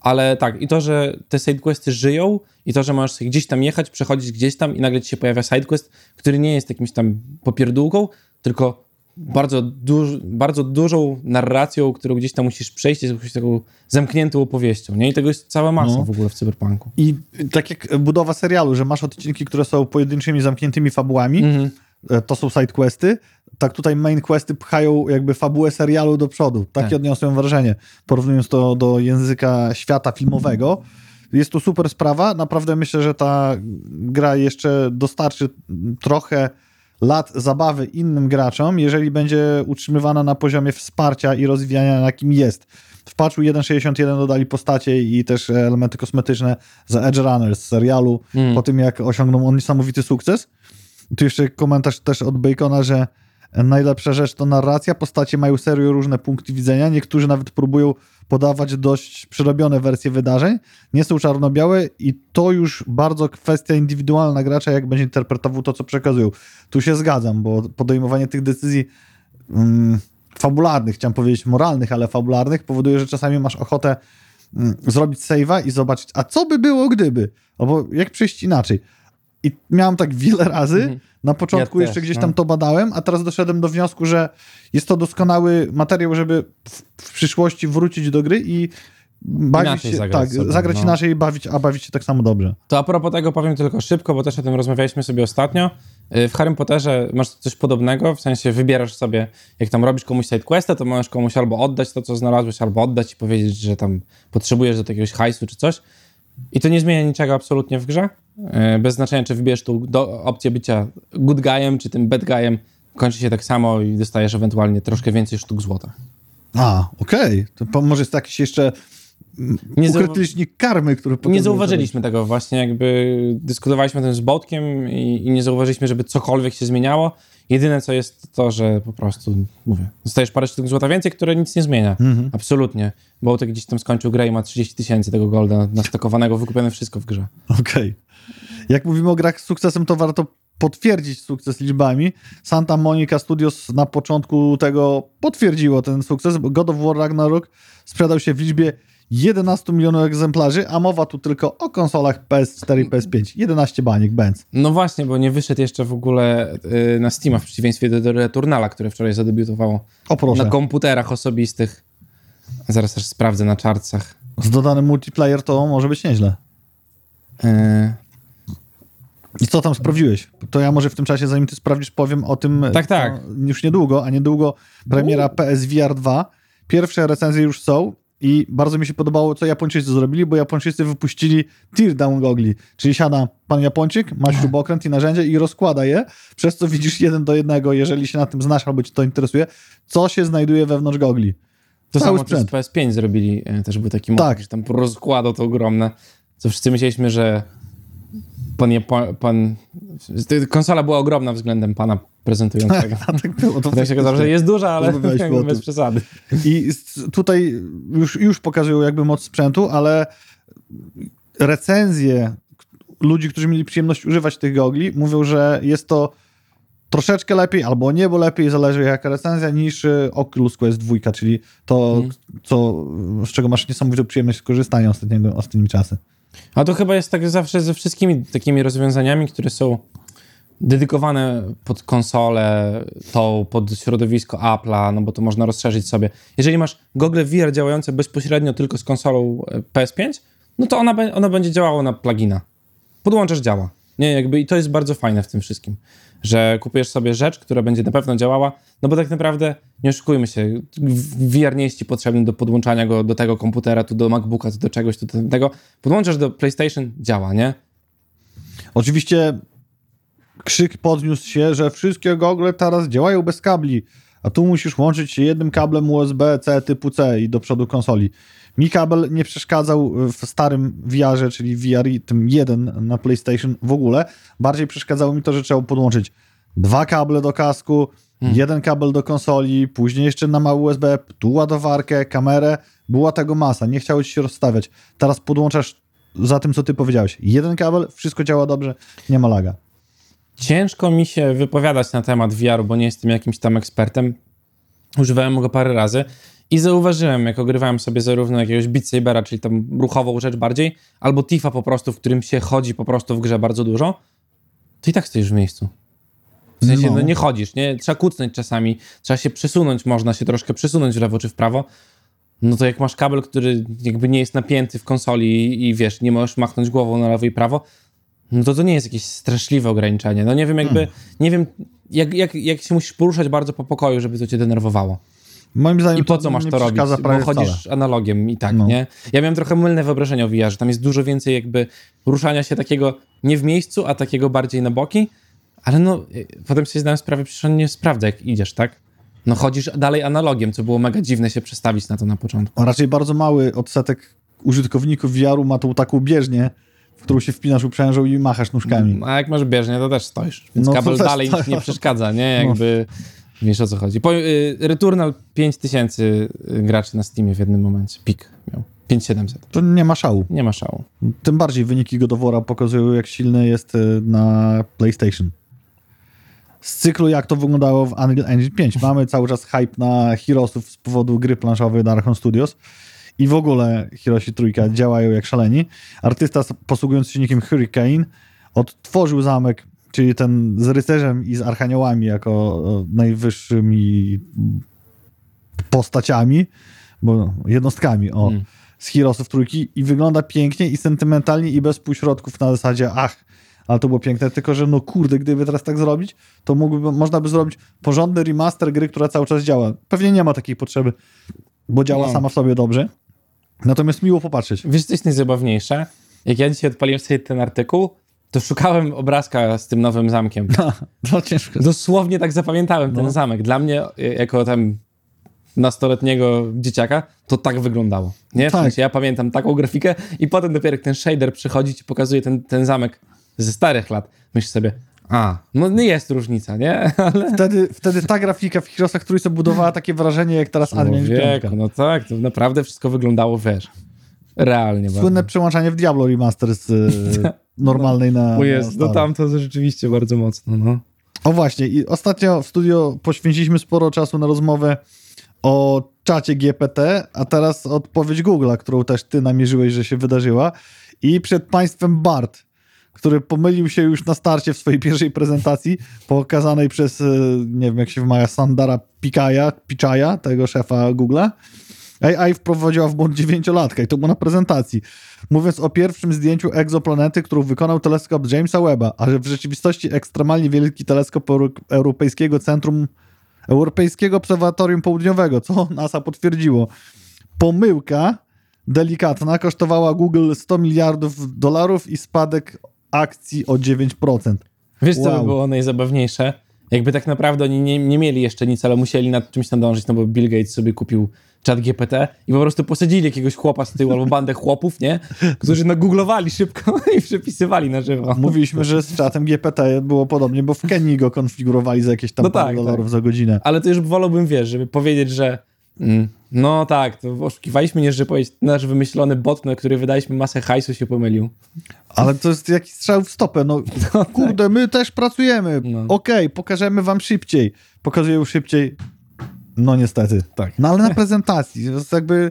[SPEAKER 2] Ale tak, i to, że te side questy żyją i to, że możesz sobie gdzieś tam jechać, przechodzić gdzieś tam i nagle ci się pojawia side quest, który nie jest jakimś tam popierdółką, tylko bardzo, duż, bardzo dużą narracją, którą gdzieś tam musisz przejść, jest jakąś taką zamkniętą opowieścią, nie? I tego jest cała masa
[SPEAKER 1] No.
[SPEAKER 2] w ogóle w Cyberpunku.
[SPEAKER 1] I tak jak budowa serialu, że masz odcinki, które są pojedynczymi, zamkniętymi fabułami,
[SPEAKER 2] Mhm.
[SPEAKER 1] e, to są side questy, tak tutaj main questy pchają jakby fabułę serialu do przodu. Takie
[SPEAKER 2] Tak.
[SPEAKER 1] odniosłem wrażenie, porównując to do języka świata filmowego. Jest to super sprawa. Naprawdę myślę, że ta gra jeszcze dostarczy trochę lat zabawy innym graczom, jeżeli będzie utrzymywana na poziomie wsparcia i rozwijania, na jakim jest. W patchu 1.61 dodali postacie i też elementy kosmetyczne za Edge Runner z serialu,
[SPEAKER 2] Mm.
[SPEAKER 1] po tym jak osiągnął on niesamowity sukces. Tu jeszcze komentarz też od Bacona, że najlepsza rzecz to narracja. Postacie mają serio różne punkty widzenia. Niektórzy nawet próbują podawać dość przerobione wersje wydarzeń. Nie są czarno-białe i to już bardzo kwestia indywidualna gracza, jak będzie interpretował to, co przekazują. Tu się zgadzam, bo podejmowanie tych decyzji mm, fabularnych, chciałem powiedzieć moralnych, ale fabularnych, powoduje, że czasami masz ochotę mm, zrobić save'a i zobaczyć, a co by było gdyby? Albo jak przejść inaczej. I miałem tak wiele razy.
[SPEAKER 2] Mhm.
[SPEAKER 1] Na początku
[SPEAKER 2] Ja
[SPEAKER 1] jeszcze
[SPEAKER 2] też,
[SPEAKER 1] gdzieś
[SPEAKER 2] no.
[SPEAKER 1] tam to badałem, a teraz doszedłem do wniosku, że jest to doskonały materiał, żeby w, w przyszłości wrócić do gry i bawić
[SPEAKER 2] Inaczej
[SPEAKER 1] się,
[SPEAKER 2] zagrać
[SPEAKER 1] tak,
[SPEAKER 2] sobie,
[SPEAKER 1] zagrać
[SPEAKER 2] no.
[SPEAKER 1] inaczej i bawić, a bawić się tak samo dobrze.
[SPEAKER 2] To a propos tego powiem tylko szybko, bo też o tym rozmawialiśmy sobie ostatnio. Y, W Harry Potterze masz coś podobnego, w sensie wybierasz sobie, jak tam robisz komuś sidequesta, to możesz komuś albo oddać to, co znalazłeś, albo oddać i powiedzieć, że tam potrzebujesz do jakiegoś hajsu czy coś. I to nie zmienia niczego absolutnie w grze. Y, Bez znaczenia, czy wybierzesz tu do, opcję bycia good guyem, czy tym bad guyem, kończy się tak samo i dostajesz ewentualnie troszkę więcej sztuk złota.
[SPEAKER 1] A, okej. To po- może jest jakiś jeszcze mm,
[SPEAKER 2] Nie
[SPEAKER 1] ukryty licznik karmy, który
[SPEAKER 2] Nie zauważyliśmy tego właśnie, jakby dyskutowaliśmy o tym z Bołtkiem i, i nie zauważyliśmy, żeby cokolwiek się zmieniało. Jedyne co jest to, że po prostu, mówię, dostajesz parę sztuk złota więcej, które nic nie zmienia.
[SPEAKER 1] Mhm.
[SPEAKER 2] Absolutnie. Bołtek gdzieś tam skończył grę i ma 30 tysięcy tego golda nastakowanego, wykupione wszystko w grze.
[SPEAKER 1] Okej. Jak mówimy o grach z sukcesem, to warto potwierdzić sukces liczbami. Santa Monica Studios na początku tego potwierdziło ten sukces. God of War Ragnarok sprzedał się w liczbie 11 milionów egzemplarzy, a mowa tu tylko o konsolach PS4 i PS5. 11 baniek, Benz.
[SPEAKER 2] No właśnie, bo nie wyszedł jeszcze w ogóle y, na Steama w przeciwieństwie do, do Returnala, które wczoraj zadebiutowało
[SPEAKER 1] O proszę.
[SPEAKER 2] na komputerach osobistych. Zaraz też sprawdzę na czarcach.
[SPEAKER 1] Z dodanym multiplayer to może być nieźle.
[SPEAKER 2] Y,
[SPEAKER 1] I co tam sprawdziłeś? To ja może w tym czasie, zanim ty sprawdzisz, powiem o tym
[SPEAKER 2] Tak, tak.
[SPEAKER 1] już niedługo, a niedługo premiera PSVR 2. Pierwsze recenzje już są i bardzo mi się podobało, co Japończycy zrobili, bo Japończycy wypuścili teardown gogli, czyli siada pan Japończyk, ma śrubokręt i narzędzie i rozkłada je, przez co widzisz jeden do jednego, jeżeli się na tym znasz albo cię to interesuje, co się znajduje wewnątrz gogli.
[SPEAKER 2] To
[SPEAKER 1] Cały
[SPEAKER 2] samo co z
[SPEAKER 1] sprzęt.
[SPEAKER 2] PS5 zrobili, e, też był taki
[SPEAKER 1] Tak.
[SPEAKER 2] motyw, że tam rozkładał to ogromne, co wszyscy myśleliśmy, że pan, Japo- pan konsola była ogromna względem pana prezentującego.
[SPEAKER 1] A tak było. To
[SPEAKER 2] się okazało, że jest duża, ale bez przesady.
[SPEAKER 1] I tutaj już, już pokazują jakby moc sprzętu, ale recenzje ludzi, którzy mieli przyjemność używać tych gogli, mówią, że jest to troszeczkę lepiej, albo niebo lepiej, zależy jaka recenzja, niż y, Oculus Quest 2, czyli to,
[SPEAKER 2] Mhm.
[SPEAKER 1] co, z czego masz niesamowitą przyjemność skorzystania ostatniego, ostatnimi czasy.
[SPEAKER 2] A to chyba jest tak zawsze ze wszystkimi takimi rozwiązaniami, które są dedykowane pod konsolę, tą pod środowisko Apple'a, no bo to można rozszerzyć sobie. Jeżeli masz gogle VR działające bezpośrednio tylko z konsolą e, PS5, no to ona, ona będzie działała na plugina. Podłączasz, działa. Nie, jakby i to jest bardzo fajne w tym wszystkim, że kupujesz sobie rzecz, która będzie na pewno działała, no bo tak naprawdę, nie oszukujmy się, w- VR nie jest ci potrzebny do podłączania go do tego komputera, tu do MacBooka, tu do czegoś, tu do tego. Podłączasz do PlayStation, działa, nie?
[SPEAKER 1] Oczywiście krzyk podniósł się, że wszystkie gogle teraz działają bez kabli, a tu musisz łączyć się jednym kablem USB-C typu C i do przodu konsoli. Mi kabel nie przeszkadzał w starym VR-ze, czyli VR tym jeden na PlayStation w ogóle. Bardziej przeszkadzało mi to, że trzeba podłączyć dwa kable do kasku, jeden kabel do konsoli, później jeszcze na mały USB, tu ładowarkę, kamerę. Była tego masa, nie chciało ci się rozstawiać. Teraz podłączasz za tym, co ty powiedziałeś. Jeden kabel, wszystko działa dobrze, nie ma laga.
[SPEAKER 2] Ciężko mi się wypowiadać na temat VR-u, bo nie jestem jakimś tam ekspertem. Używałem go parę razy i zauważyłem, jak ogrywałem sobie zarówno jakiegoś Beat Sabera, czyli tam ruchową rzecz bardziej, albo Tifa po prostu, w którym się chodzi po prostu w grze bardzo dużo, to i tak stoisz w miejscu. W sensie, no.
[SPEAKER 1] No.
[SPEAKER 2] nie chodzisz, nie? Trzeba kucnąć czasami, trzeba się przesunąć, można się troszkę przesunąć w lewo czy w prawo. No to jak masz kabel, który jakby nie jest napięty w konsoli i, i wiesz, nie możesz machnąć głową na lewo i prawo, no to to nie jest jakieś straszliwe ograniczenie. No nie wiem jakby, nie wiem jak, jak, jak się musisz poruszać bardzo po pokoju, żeby to cię denerwowało.
[SPEAKER 1] Moim zdaniem
[SPEAKER 2] I po co masz to robić? Bo chodzisz
[SPEAKER 1] wcale.
[SPEAKER 2] analogiem i tak,
[SPEAKER 1] No.
[SPEAKER 2] nie? Ja miałem trochę mylne wyobrażenie o VR, że tam jest dużo więcej jakby ruszania się takiego nie w miejscu, a takiego bardziej na boki, ale no, y, potem sobie zdałem sprawę, przecież on nie sprawdza, jak idziesz, tak? No chodzisz dalej analogiem, co było mega dziwne się przestawić na to na początku.
[SPEAKER 1] A Raczej bardzo mały odsetek użytkowników VR-u ma tą taką bieżnię, w którą się wpinasz uprzężą i machasz nóżkami.
[SPEAKER 2] A jak masz bieżnię, to też stoisz, więc
[SPEAKER 1] No
[SPEAKER 2] kabel dalej nic nie przeszkadza, nie? Jakby, wiesz o co chodzi. Po, y, Returnal 5000 y, graczy na Steamie w jednym momencie, pik miał. 5700.
[SPEAKER 1] To nie ma szału.
[SPEAKER 2] Nie ma szału.
[SPEAKER 1] Tym bardziej wyniki Godowora pokazują, jak silny jest y, na PlayStation. Z cyklu, jak to wyglądało w Unreal Engine 5. Mamy cały czas hype na Heroesów z powodu gry planszowej Dark Studios. I w ogóle Heroesi Trójka działają jak szaleni. Artysta posługując się silnikiem Hurricane odtworzył zamek, czyli ten z rycerzem i z archaniołami jako o, najwyższymi postaciami, bo jednostkami, o,
[SPEAKER 2] Mm.
[SPEAKER 1] z Heroesów Trójki i wygląda pięknie i sentymentalnie i bez półśrodków na zasadzie ach, ale to było piękne, tylko że no kurde, gdyby teraz tak zrobić, to mógłby, można by zrobić porządny remaster gry, która cały czas działa. Pewnie nie ma takiej potrzeby, bo działa
[SPEAKER 2] No.
[SPEAKER 1] sama w sobie dobrze. Natomiast miło popatrzeć.
[SPEAKER 2] Wiesz, co jest najzabawniejsze? Jak ja dzisiaj odpaliłem sobie ten artykuł, to szukałem obrazka z tym nowym zamkiem.
[SPEAKER 1] To ciężko.
[SPEAKER 2] Dosłownie tak zapamiętałem ten
[SPEAKER 1] No.
[SPEAKER 2] zamek. Dla mnie, y, jako tam nastoletniego dzieciaka, to tak wyglądało. Nie? W
[SPEAKER 1] Tak.
[SPEAKER 2] sensie ja pamiętam taką grafikę i potem dopiero jak ten shader przychodzi ci pokazuje ten, ten zamek ze starych lat. Myślisz sobie, a, no nie jest różnica, nie? Ale
[SPEAKER 1] Wtedy, wtedy ta grafika w Heroesach Trójce budowała takie wrażenie, jak teraz 5.
[SPEAKER 2] Człowieku, no tak, to naprawdę wszystko wyglądało, wiesz, realnie
[SPEAKER 1] Słynne
[SPEAKER 2] bardzo.
[SPEAKER 1] przełączanie w Diablo Remaster z normalnej na,
[SPEAKER 2] O
[SPEAKER 1] na
[SPEAKER 2] jest, no tam to rzeczywiście bardzo mocno, no.
[SPEAKER 1] O właśnie, i ostatnio w studio poświęciliśmy sporo czasu na rozmowę o czacie GPT, a teraz odpowiedź Google'a, którą też ty namierzyłeś, że się wydarzyła. I przed państwem Bart, który pomylił się już na starcie w swojej pierwszej prezentacji, pokazanej przez, y, nie wiem jak się wymawia, Sandara Pichaja, Pichaja, tego szefa Google'a. AI wprowadziła w błąd dziewięciolatka i to było na prezentacji. Mówiąc o pierwszym zdjęciu egzoplanety, którą wykonał teleskop Jamesa Webba, a że w rzeczywistości ekstremalnie wielki teleskop Euro- Europejskiego Centrum Europejskiego Obserwatorium Południowego, co NASA potwierdziło. Pomyłka delikatna kosztowała Google 100 miliardów dolarów i spadek akcji o 9%.
[SPEAKER 2] Wiesz, co by
[SPEAKER 1] Wow.
[SPEAKER 2] było najzabawniejsze? Jakby tak naprawdę oni nie, nie mieli jeszcze nic, ale musieli nad czymś nadążyć, no bo Bill Gates sobie kupił czat GPT i po prostu posadzili jakiegoś chłopa z tyłu albo bandę chłopów, nie? Którzy nagooglowali szybko i przepisywali na żywo.
[SPEAKER 1] Mówiliśmy, że z czatem GPT było podobnie, bo w Kenii go konfigurowali za jakieś tam
[SPEAKER 2] No
[SPEAKER 1] parę
[SPEAKER 2] tak,
[SPEAKER 1] dolarów
[SPEAKER 2] tak.
[SPEAKER 1] za godzinę.
[SPEAKER 2] Ale to już wolałbym, wiesz, żeby powiedzieć, że mm, no tak, to oszukiwaliśmy, nie, że powiedzieć, nasz wymyślony bot, na który wydaliśmy masę hajsu, się pomylił.
[SPEAKER 1] Ale to jest jakiś strzał w stopę. No, kurde, my też pracujemy.
[SPEAKER 2] No.
[SPEAKER 1] Okej, pokażemy wam szybciej. Pokazuję szybciej. No niestety.
[SPEAKER 2] Tak.
[SPEAKER 1] No ale na prezentacji. To jest jakby...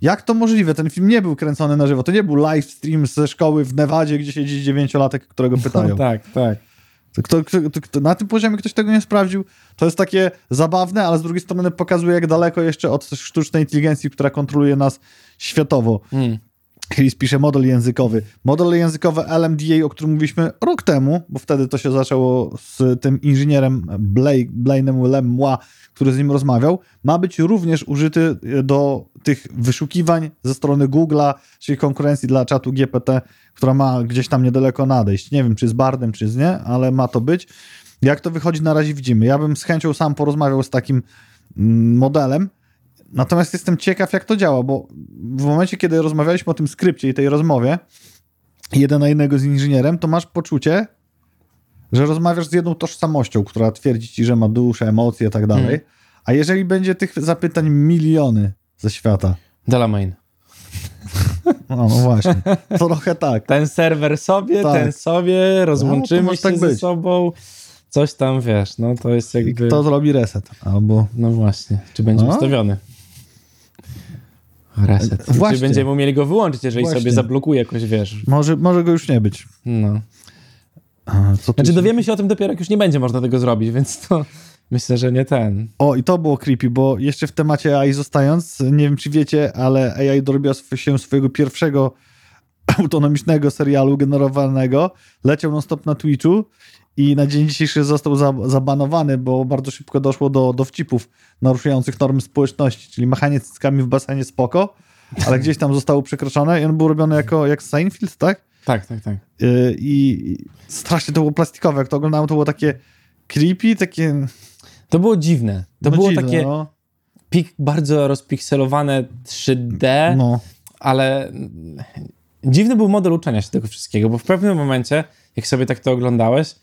[SPEAKER 1] Jak to możliwe? Ten film nie był kręcony na żywo. To nie był live stream ze szkoły w Nevadzie, gdzie siedzi dziewięciolatek, którego pytają.
[SPEAKER 2] No, tak, tak.
[SPEAKER 1] To Kto, kto, kto, kto, na tym poziomie ktoś tego nie sprawdził. To jest takie zabawne, ale z drugiej strony pokazuje, jak daleko jeszcze od sztucznej inteligencji, która kontroluje nas światowo.
[SPEAKER 2] Mm.
[SPEAKER 1] Chris pisze model językowy. Model językowy LMDA, o którym mówiliśmy rok temu, bo wtedy to się zaczęło z tym inżynierem Blake, Blainem Lemła, który z nim rozmawiał, ma być również użyty do tych wyszukiwań ze strony Google'a, czyli konkurencji dla czatu GPT, która ma gdzieś tam niedaleko nadejść. Nie wiem, czy z Bardem, czy z nie, ale ma to być. Jak to wychodzi, na razie widzimy. Ja bym z chęcią sam porozmawiał z takim mm, modelem, Natomiast jestem ciekaw, jak to działa, bo w momencie, kiedy rozmawialiśmy o tym skrypcie i tej rozmowie, jeden na jednego z inżynierem, to masz poczucie, że rozmawiasz z jedną tożsamością, która twierdzi ci, że ma duszę, emocje i tak dalej.
[SPEAKER 2] Hmm.
[SPEAKER 1] A jeżeli będzie tych zapytań miliony ze świata,
[SPEAKER 2] Delamain.
[SPEAKER 1] no, no właśnie, to trochę tak.
[SPEAKER 2] Ten serwer sobie,
[SPEAKER 1] Tak.
[SPEAKER 2] ten sobie, rozłączymy
[SPEAKER 1] może
[SPEAKER 2] się
[SPEAKER 1] tak
[SPEAKER 2] ze
[SPEAKER 1] być.
[SPEAKER 2] sobą. Coś tam, wiesz, no to jest jakby...
[SPEAKER 1] kto zrobi reset? Albo
[SPEAKER 2] No właśnie, czy będzie
[SPEAKER 1] No.
[SPEAKER 2] ustawiony? Reset.
[SPEAKER 1] Właśnie.
[SPEAKER 2] Czy będziemy mieli go wyłączyć, jeżeli
[SPEAKER 1] Właśnie.
[SPEAKER 2] sobie zablokuje jakoś, wiesz.
[SPEAKER 1] może, może go już nie być.
[SPEAKER 2] No.
[SPEAKER 1] A, co
[SPEAKER 2] Znaczy
[SPEAKER 1] się-
[SPEAKER 2] dowiemy się o tym dopiero, jak już nie będzie można tego zrobić, więc to myślę, że nie ten.
[SPEAKER 1] O, i to było creepy, bo jeszcze w temacie AI zostając, nie wiem czy wiecie, ale AI dorobiła się swojego pierwszego autonomicznego serialu generowanego, leciał non-stop na Twitchu i na dzień dzisiejszy został za, zabanowany, bo bardzo szybko doszło do dowcipów naruszających normy społeczności, czyli machanie cyckami w basenie spoko, ale gdzieś tam zostało przekroczone i on był robiony jako jak Seinfeld, tak?
[SPEAKER 2] Tak, tak, tak.
[SPEAKER 1] I i strasznie to było plastikowe, jak to oglądałem, to było takie creepy, takie...
[SPEAKER 2] To było dziwne. To
[SPEAKER 1] no
[SPEAKER 2] było
[SPEAKER 1] dziwne,
[SPEAKER 2] takie
[SPEAKER 1] No,
[SPEAKER 2] pik, bardzo rozpikselowane 3D,
[SPEAKER 1] no.
[SPEAKER 2] ale dziwny był model uczenia się tego wszystkiego, bo w pewnym momencie, jak sobie tak to oglądałeś,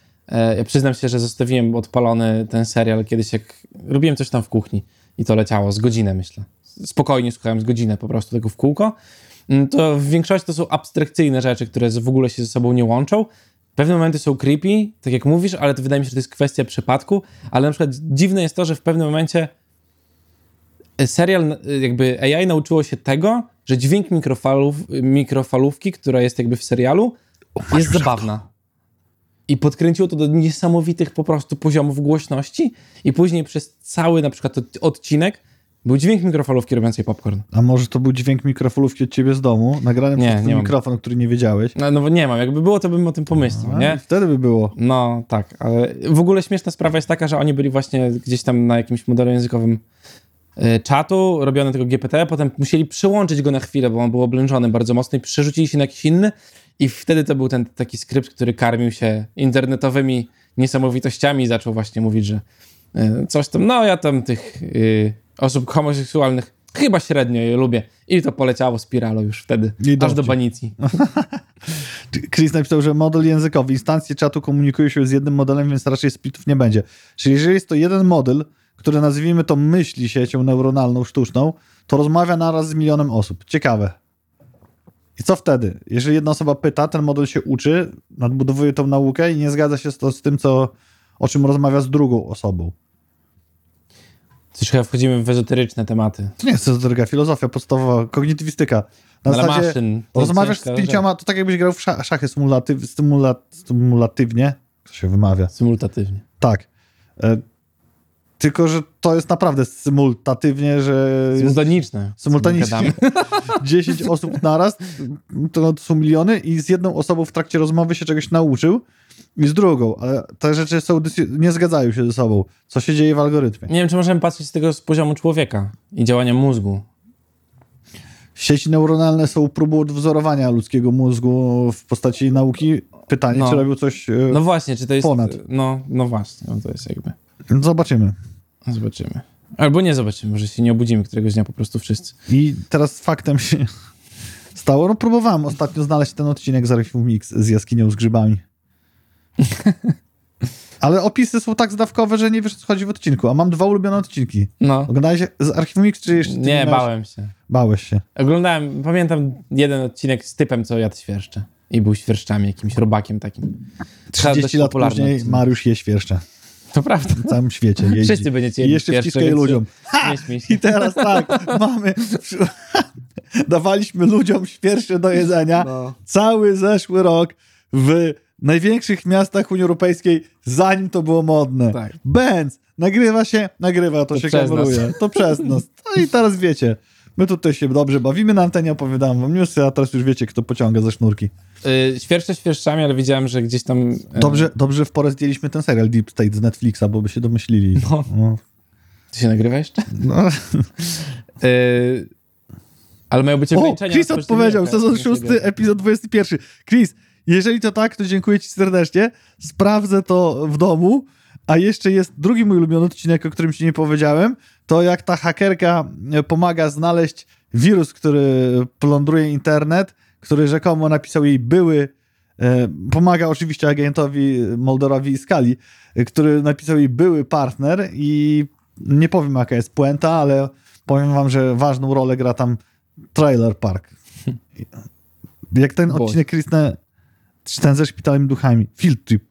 [SPEAKER 2] ja przyznam się, że zostawiłem odpalony ten serial kiedyś, jak robiłem coś tam w kuchni i to leciało z godzinę, myślę. Spokojnie słuchałem z godzinę po prostu tego w kółko. Mm, To w większości to są abstrakcyjne rzeczy, które w ogóle się ze sobą nie łączą. Pewne momenty są creepy, tak jak mówisz, ale to wydaje mi się, że to jest kwestia przypadku, ale na przykład dziwne jest to, że w pewnym momencie serial, jakby AI nauczyło się tego, że dźwięk mikrofalów, mikrofalówki, która jest jakby w serialu, jest zabawna. I podkręciło to do niesamowitych po prostu poziomów głośności i później przez cały na przykład od- odcinek był dźwięk mikrofalówki robiącej popcorn.
[SPEAKER 1] A może to był dźwięk mikrofalówki od ciebie z domu, nagrany
[SPEAKER 2] Nie,
[SPEAKER 1] przez
[SPEAKER 2] nie
[SPEAKER 1] mikrofon, który nie wiedziałeś.
[SPEAKER 2] No, no bo nie mam, jakby było to bym o tym pomyślał,
[SPEAKER 1] A,
[SPEAKER 2] nie?
[SPEAKER 1] i Wtedy by było.
[SPEAKER 2] No tak, ale w ogóle śmieszna sprawa jest taka, że oni byli właśnie gdzieś tam na jakimś modelu językowym y, czatu, robione tego GPT, potem musieli przyłączyć go na chwilę, bo on był oblężony bardzo mocno i przerzucili się na jakiś inny i wtedy to był ten taki skrypt, który karmił się internetowymi niesamowitościami i zaczął właśnie mówić, że y, coś tam, no ja tam tych y, osób homoseksualnych chyba średnio je lubię i to poleciało spiralą już wtedy,
[SPEAKER 1] I
[SPEAKER 2] aż do banicji.
[SPEAKER 1] Chris napisał, że model językowy, instancje czatu komunikują się z jednym modelem, więc raczej splitów nie będzie. Czyli jeżeli jest to jeden model, który nazwijmy to myśli siecią neuronalną, sztuczną, to rozmawia naraz z milionem osób. Ciekawe. I co wtedy? Jeżeli jedna osoba pyta, ten model się uczy, nadbudowuje tą naukę i nie zgadza się z, to, z tym, co, o czym rozmawia z drugą osobą.
[SPEAKER 2] Coś chyba wchodzimy w ezoteryczne tematy.
[SPEAKER 1] To nie jest ezoteryka, filozofia podstawowa, kognitywistyka. Na
[SPEAKER 2] Dla
[SPEAKER 1] zasadzie
[SPEAKER 2] maszyn.
[SPEAKER 1] rozmawiasz z pięcioma, to tak jakbyś grał w sza- szachy symulatyw, stymulat, stymulatywnie. Jak to się wymawia?
[SPEAKER 2] Symultatywnie.
[SPEAKER 1] Tak. Tylko, że to jest naprawdę symultatywnie, że
[SPEAKER 2] Symultaniczne.
[SPEAKER 1] symultanicznie 10 osób naraz, to, to są miliony i z jedną osobą w trakcie rozmowy się czegoś nauczył i z drugą, ale te rzeczy są, nie zgadzają się ze sobą. Co się dzieje w algorytmie?
[SPEAKER 2] Nie wiem, czy możemy patrzeć z tego z poziomu człowieka i działania mózgu.
[SPEAKER 1] Sieci neuronalne są próbą odwzorowania ludzkiego mózgu w postaci nauki. Pytanie,
[SPEAKER 2] No.
[SPEAKER 1] czy robią coś... e,
[SPEAKER 2] No właśnie, czy to jest...
[SPEAKER 1] Ponad.
[SPEAKER 2] No, no właśnie, no to jest jakby...
[SPEAKER 1] Zobaczymy.
[SPEAKER 2] Zobaczymy. Albo nie zobaczymy, może się nie obudzimy któregoś dnia po prostu wszyscy.
[SPEAKER 1] I teraz faktem się stało, no próbowałem ostatnio znaleźć ten odcinek z Archiwum Mix z jaskinią z grzybami. Ale opisy są tak zdawkowe, że nie wiesz, co chodzi w odcinku. A mam dwa ulubione odcinki.
[SPEAKER 2] No.
[SPEAKER 1] Oglądałeś z Archiwum Mix, czy jeszcze ty
[SPEAKER 2] Nie,
[SPEAKER 1] miałeś-
[SPEAKER 2] bałem się.
[SPEAKER 1] Bałeś się.
[SPEAKER 2] Oglądałem, pamiętam jeden odcinek z typem, co jadł świerszcze. I był świerszczami, jakimś robakiem takim.
[SPEAKER 1] 30
[SPEAKER 2] dość
[SPEAKER 1] lat później
[SPEAKER 2] odcinek.
[SPEAKER 1] Mariusz je świerszcze.
[SPEAKER 2] To prawda.
[SPEAKER 1] W całym świecie jeździ.
[SPEAKER 2] Wszyscy będziecie
[SPEAKER 1] I jeszcze wciskaj
[SPEAKER 2] więc
[SPEAKER 1] ludziom.
[SPEAKER 2] Się.
[SPEAKER 1] I teraz tak, mamy... Dawaliśmy ludziom świerszcze do jedzenia.
[SPEAKER 2] No.
[SPEAKER 1] cały zeszły rok w największych miastach Unii Europejskiej, zanim to było modne.
[SPEAKER 2] Tak.
[SPEAKER 1] Benz nagrywa się, nagrywa, to,
[SPEAKER 2] To
[SPEAKER 1] się kameruje. To przez nas. No i teraz wiecie, my tutaj się dobrze bawimy, na antenie opowiadam wam newsy, a teraz już wiecie, kto pociąga ze sznurki.
[SPEAKER 2] Y, świerszcze świerszczami, ale widziałem, że gdzieś tam... y,
[SPEAKER 1] Dobrze, dobrze w porę zdjęliśmy ten serial Deep State z Netflixa, bo by się domyślili.
[SPEAKER 2] No.
[SPEAKER 1] No.
[SPEAKER 2] To się nagrywa jeszcze?
[SPEAKER 1] No.
[SPEAKER 2] Y, ale mają być
[SPEAKER 1] O,
[SPEAKER 2] ograniczenia.
[SPEAKER 1] Chris odpowiedział,
[SPEAKER 2] spożywanie
[SPEAKER 1] sezon
[SPEAKER 2] alkoholu.
[SPEAKER 1] 6, epizod 21. Chris, jeżeli to tak, to dziękuję ci serdecznie. Sprawdzę to w domu. A jeszcze jest drugi mój ulubiony odcinek, o którym ci nie powiedziałem. To jak ta hakerka e, pomaga znaleźć wirus, który plądruje internet, który rzekomo napisał jej były. e, Pomaga oczywiście agentowi Moldorowi Skali, e, który napisał jej były partner i nie powiem jaka jest puenta, ale powiem wam, że ważną rolę gra tam Trailer Park. Jak ten odcinek Chris na, czy ten ze szpitalem duchami. Field Trip.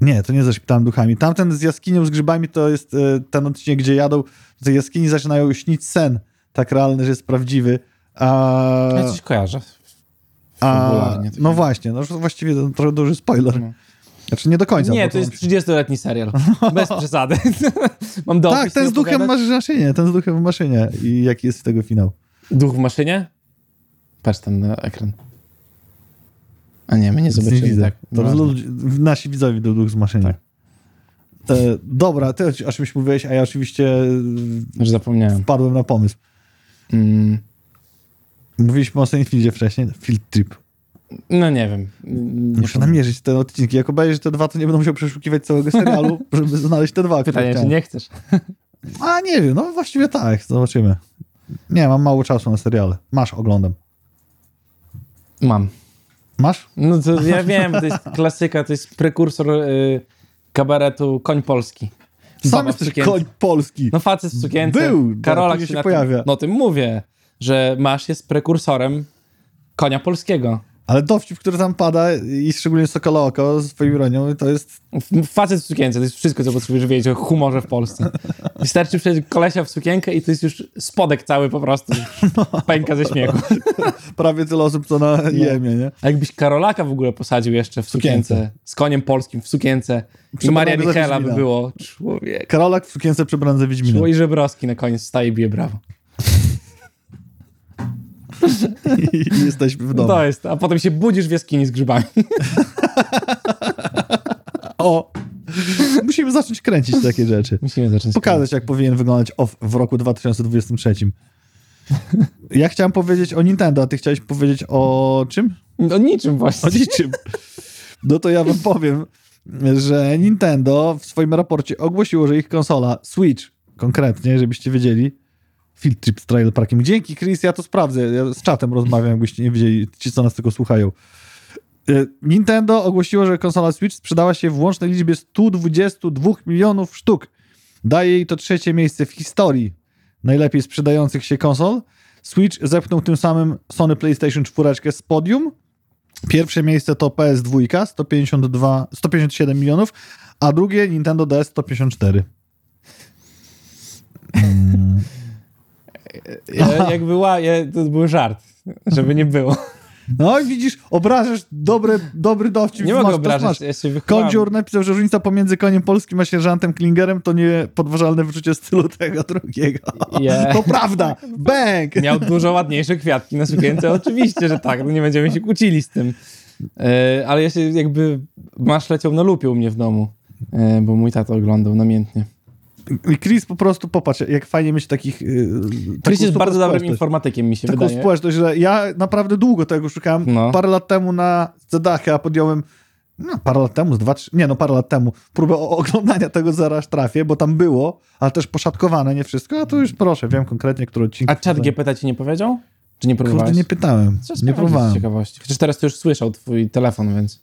[SPEAKER 1] Nie, to nie ze szpitalem duchami. Tamten z jaskinią z grzybami to jest e, ten odcinek, gdzie jadą do tej jaskini, zaczynają śnić sen. Tak realny, że jest prawdziwy. A...
[SPEAKER 2] Ja coś kojarzę.
[SPEAKER 1] A, no właśnie, no właściwie to trochę duży spoiler.
[SPEAKER 2] No.
[SPEAKER 1] Znaczy nie do końca.
[SPEAKER 2] Nie, to jest
[SPEAKER 1] nam
[SPEAKER 2] 30-letni serial. Bez przesady. Mam dopis.
[SPEAKER 1] Tak, ten z duchem w maszynie, ten z duchem w maszynie. I jaki jest z tego finał?
[SPEAKER 2] Duch w maszynie? Patrz tam na ekran. A nie, my nie
[SPEAKER 1] Nic nie
[SPEAKER 2] zobaczymy.
[SPEAKER 1] widzę. To ludzi, nasi widzowie widzą duch z maszyny.
[SPEAKER 2] Tak.
[SPEAKER 1] E, dobra, ty o czymś mówiłeś, a ja oczywiście
[SPEAKER 2] Już zapomniałem.
[SPEAKER 1] wpadłem na pomysł.
[SPEAKER 2] Mm,
[SPEAKER 1] Mówiliśmy o Seinfeldzie wcześniej. Field Trip.
[SPEAKER 2] no nie wiem. Nie
[SPEAKER 1] Muszę
[SPEAKER 2] powiem.
[SPEAKER 1] namierzyć te odcinki. Jak obejrzysz te dwa, to nie będę musiał przeszukiwać całego serialu, żeby znaleźć te dwa.
[SPEAKER 2] Pytanie, czy nie chcesz?
[SPEAKER 1] A nie wiem, no właściwie tak, zobaczymy. Nie, mam mało czasu na seriale. Masz, oglądam.
[SPEAKER 2] Mam.
[SPEAKER 1] Masz?
[SPEAKER 2] No to ja wiem, to jest klasyka, to jest prekursor y, kabaretu Koń Polski.
[SPEAKER 1] Sam jesteś koń polski.
[SPEAKER 2] No facet w sukience.
[SPEAKER 1] Był,
[SPEAKER 2] Karolak
[SPEAKER 1] później
[SPEAKER 2] się,
[SPEAKER 1] się pojawia.
[SPEAKER 2] Tym, no o tym mówię, że Masz jest prekursorem konia polskiego.
[SPEAKER 1] Ale dowcip, który tam pada i szczególnie Sokola Oko z swoją ironią, to jest...
[SPEAKER 2] F- Facet w sukience, to jest wszystko, co potrzebujesz wiedzieć o humorze w Polsce. Wystarczy przejść kolesia w sukienkę i to jest już spodek cały po prostu. Pęka ze śmiechu.
[SPEAKER 1] prawie tyle osób, co na jemie, nie?
[SPEAKER 2] A jakbyś Karolaka w ogóle posadził jeszcze w sukience,
[SPEAKER 1] Sukience.
[SPEAKER 2] z koniem polskim w sukience
[SPEAKER 1] Przebrany
[SPEAKER 2] Maria Michela by było człowiek.
[SPEAKER 1] Karolak w sukience przebrany za Wiedźmina.
[SPEAKER 2] Szło i Żebrowski na koniec staje i bije brawo.
[SPEAKER 1] I jesteśmy w domu.
[SPEAKER 2] To jest, a potem się budzisz w jaskini z grzybami.
[SPEAKER 1] O! Musimy zacząć kręcić takie rzeczy.
[SPEAKER 2] Musimy zacząć.
[SPEAKER 1] Pokazać, jak powinien wyglądać OFF w roku 2023. Ja chciałem powiedzieć o Nintendo, a ty chciałeś powiedzieć o czym?
[SPEAKER 2] O niczym
[SPEAKER 1] O
[SPEAKER 2] właśnie.
[SPEAKER 1] niczym. No to ja wam powiem, że Nintendo w swoim raporcie ogłosiło, że ich konsola Switch, konkretnie, żebyście wiedzieli, Field Trip z Trail Parkiem. Dzięki, Chris, ja to sprawdzę. Ja z czatem rozmawiam, jakbyście nie wiedzieli, ci, co nas tego słuchają. E, Nintendo ogłosiło, że konsola Switch sprzedała się w łącznej liczbie 122 milionów sztuk. Daje jej to trzecie miejsce w historii najlepiej sprzedających się konsol. Switch zepchnął tym samym Sony PlayStation 4 z podium. Pierwsze miejsce to PS2 152, 157 milionów, a drugie Nintendo DS 154. Mm.
[SPEAKER 2] Ja, jakby ła, ja, to był żart, żeby nie było.
[SPEAKER 1] No i widzisz, obrażasz dobry, dobry dowcip.
[SPEAKER 2] Nie
[SPEAKER 1] Masz,
[SPEAKER 2] mogę obrażać,
[SPEAKER 1] masz.
[SPEAKER 2] ja.
[SPEAKER 1] Kondziur napisał, że różnica pomiędzy koniem polskim a sierżantem Klingerem to nie podważalne wyczucie stylu tego drugiego.
[SPEAKER 2] Je.
[SPEAKER 1] To prawda! Bang!
[SPEAKER 2] Miał dużo ładniejsze kwiatki na sukience, oczywiście, że tak, no nie będziemy się kłócili z tym. E, ale ja się jakby, masz leciał na lupie u mnie w domu, e, bo mój tato oglądał namiętnie.
[SPEAKER 1] I Chris po prostu, popatrz, jak fajnie mieć takich... Yy,
[SPEAKER 2] Chris
[SPEAKER 1] taką
[SPEAKER 2] jest bardzo dobrym informatykiem, mi się
[SPEAKER 1] Taką
[SPEAKER 2] wydaje.
[SPEAKER 1] społeczność, że ja naprawdę długo tego szukałem.
[SPEAKER 2] No.
[SPEAKER 1] Parę lat temu na Zedacha podjąłem, no parę lat temu, z dwa, trzy, nie no parę lat temu, próbę oglądania tego zaraz trafię, bo tam było, ale też poszatkowane, nie wszystko, a to już proszę, wiem konkretnie, który odcinek.
[SPEAKER 2] A czat GPT ci nie powiedział? Czy nie próbowałeś?
[SPEAKER 1] Kurde, nie pytałem,
[SPEAKER 2] Co
[SPEAKER 1] nie
[SPEAKER 2] sprawdzić z
[SPEAKER 1] próbowałem.
[SPEAKER 2] ciekawości. Chociaż teraz to już słyszał twój telefon, więc...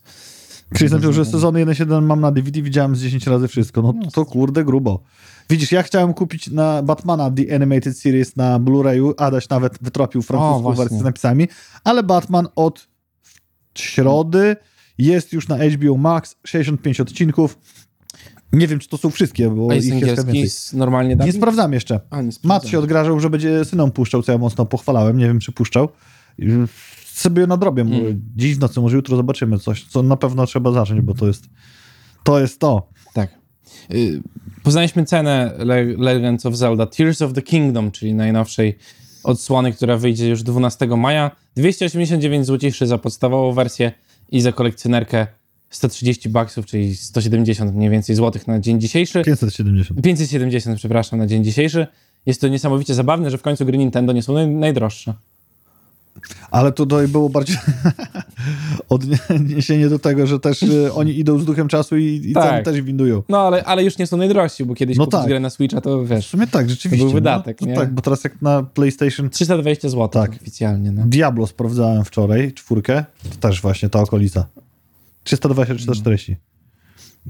[SPEAKER 1] Chris napisał, że sezon 1.7 mam na DVD, widziałem z 10 razy wszystko. No to kurde grubo. Widzisz, ja chciałem kupić na Batmana The Animated Series na Blu-rayu, Adaś nawet wytropił francuską wersję z napisami, ale Batman od środy jest już na HBO Max, 65 odcinków. Nie wiem, czy to są wszystkie, bo
[SPEAKER 2] A
[SPEAKER 1] ich
[SPEAKER 2] jest
[SPEAKER 1] jest więcej.
[SPEAKER 2] normalnie
[SPEAKER 1] Nie sprawdzam jeszcze.
[SPEAKER 2] A, nie sprawdzam.
[SPEAKER 1] się odgrażał, że będzie synom puszczał, co ja mocno pochwalałem. Nie wiem, czy puszczał. Sobie nadrobię.
[SPEAKER 2] Mm.
[SPEAKER 1] Dziś w nocy, może jutro zobaczymy coś, co na pewno trzeba zacząć, bo to jest to. Jest to.
[SPEAKER 2] Tak. Y, Poznaliśmy cenę Le- Legends of Zelda Tears of the Kingdom, czyli najnowszej odsłony, która wyjdzie już 12 maja. 289 zł za podstawową wersję i za kolekcjonerkę 130 baksów, czyli 170 mniej więcej złotych na dzień dzisiejszy.
[SPEAKER 1] 570.
[SPEAKER 2] 570, przepraszam, na dzień dzisiejszy. Jest to niesamowicie zabawne, że w końcu gry Nintendo nie są naj- najdroższe.
[SPEAKER 1] Ale tutaj było bardziej odniesienie do tego, że też y, oni idą z duchem czasu i, i
[SPEAKER 2] Tak.
[SPEAKER 1] ceny też windują.
[SPEAKER 2] No, ale, ale już nie są najdrożsi, bo kiedyś
[SPEAKER 1] No
[SPEAKER 2] kupić
[SPEAKER 1] tak.
[SPEAKER 2] grę na Switcha, to
[SPEAKER 1] W
[SPEAKER 2] wiesz,
[SPEAKER 1] sumie tak, rzeczywiście.
[SPEAKER 2] To był wydatek,
[SPEAKER 1] no,
[SPEAKER 2] nie?
[SPEAKER 1] Tak, bo teraz jak na PlayStation
[SPEAKER 2] 320 zł
[SPEAKER 1] Tak.
[SPEAKER 2] oficjalnie. No.
[SPEAKER 1] Diablo sprawdzałem wczoraj, czwórkę, to też właśnie ta okolica. 320-340.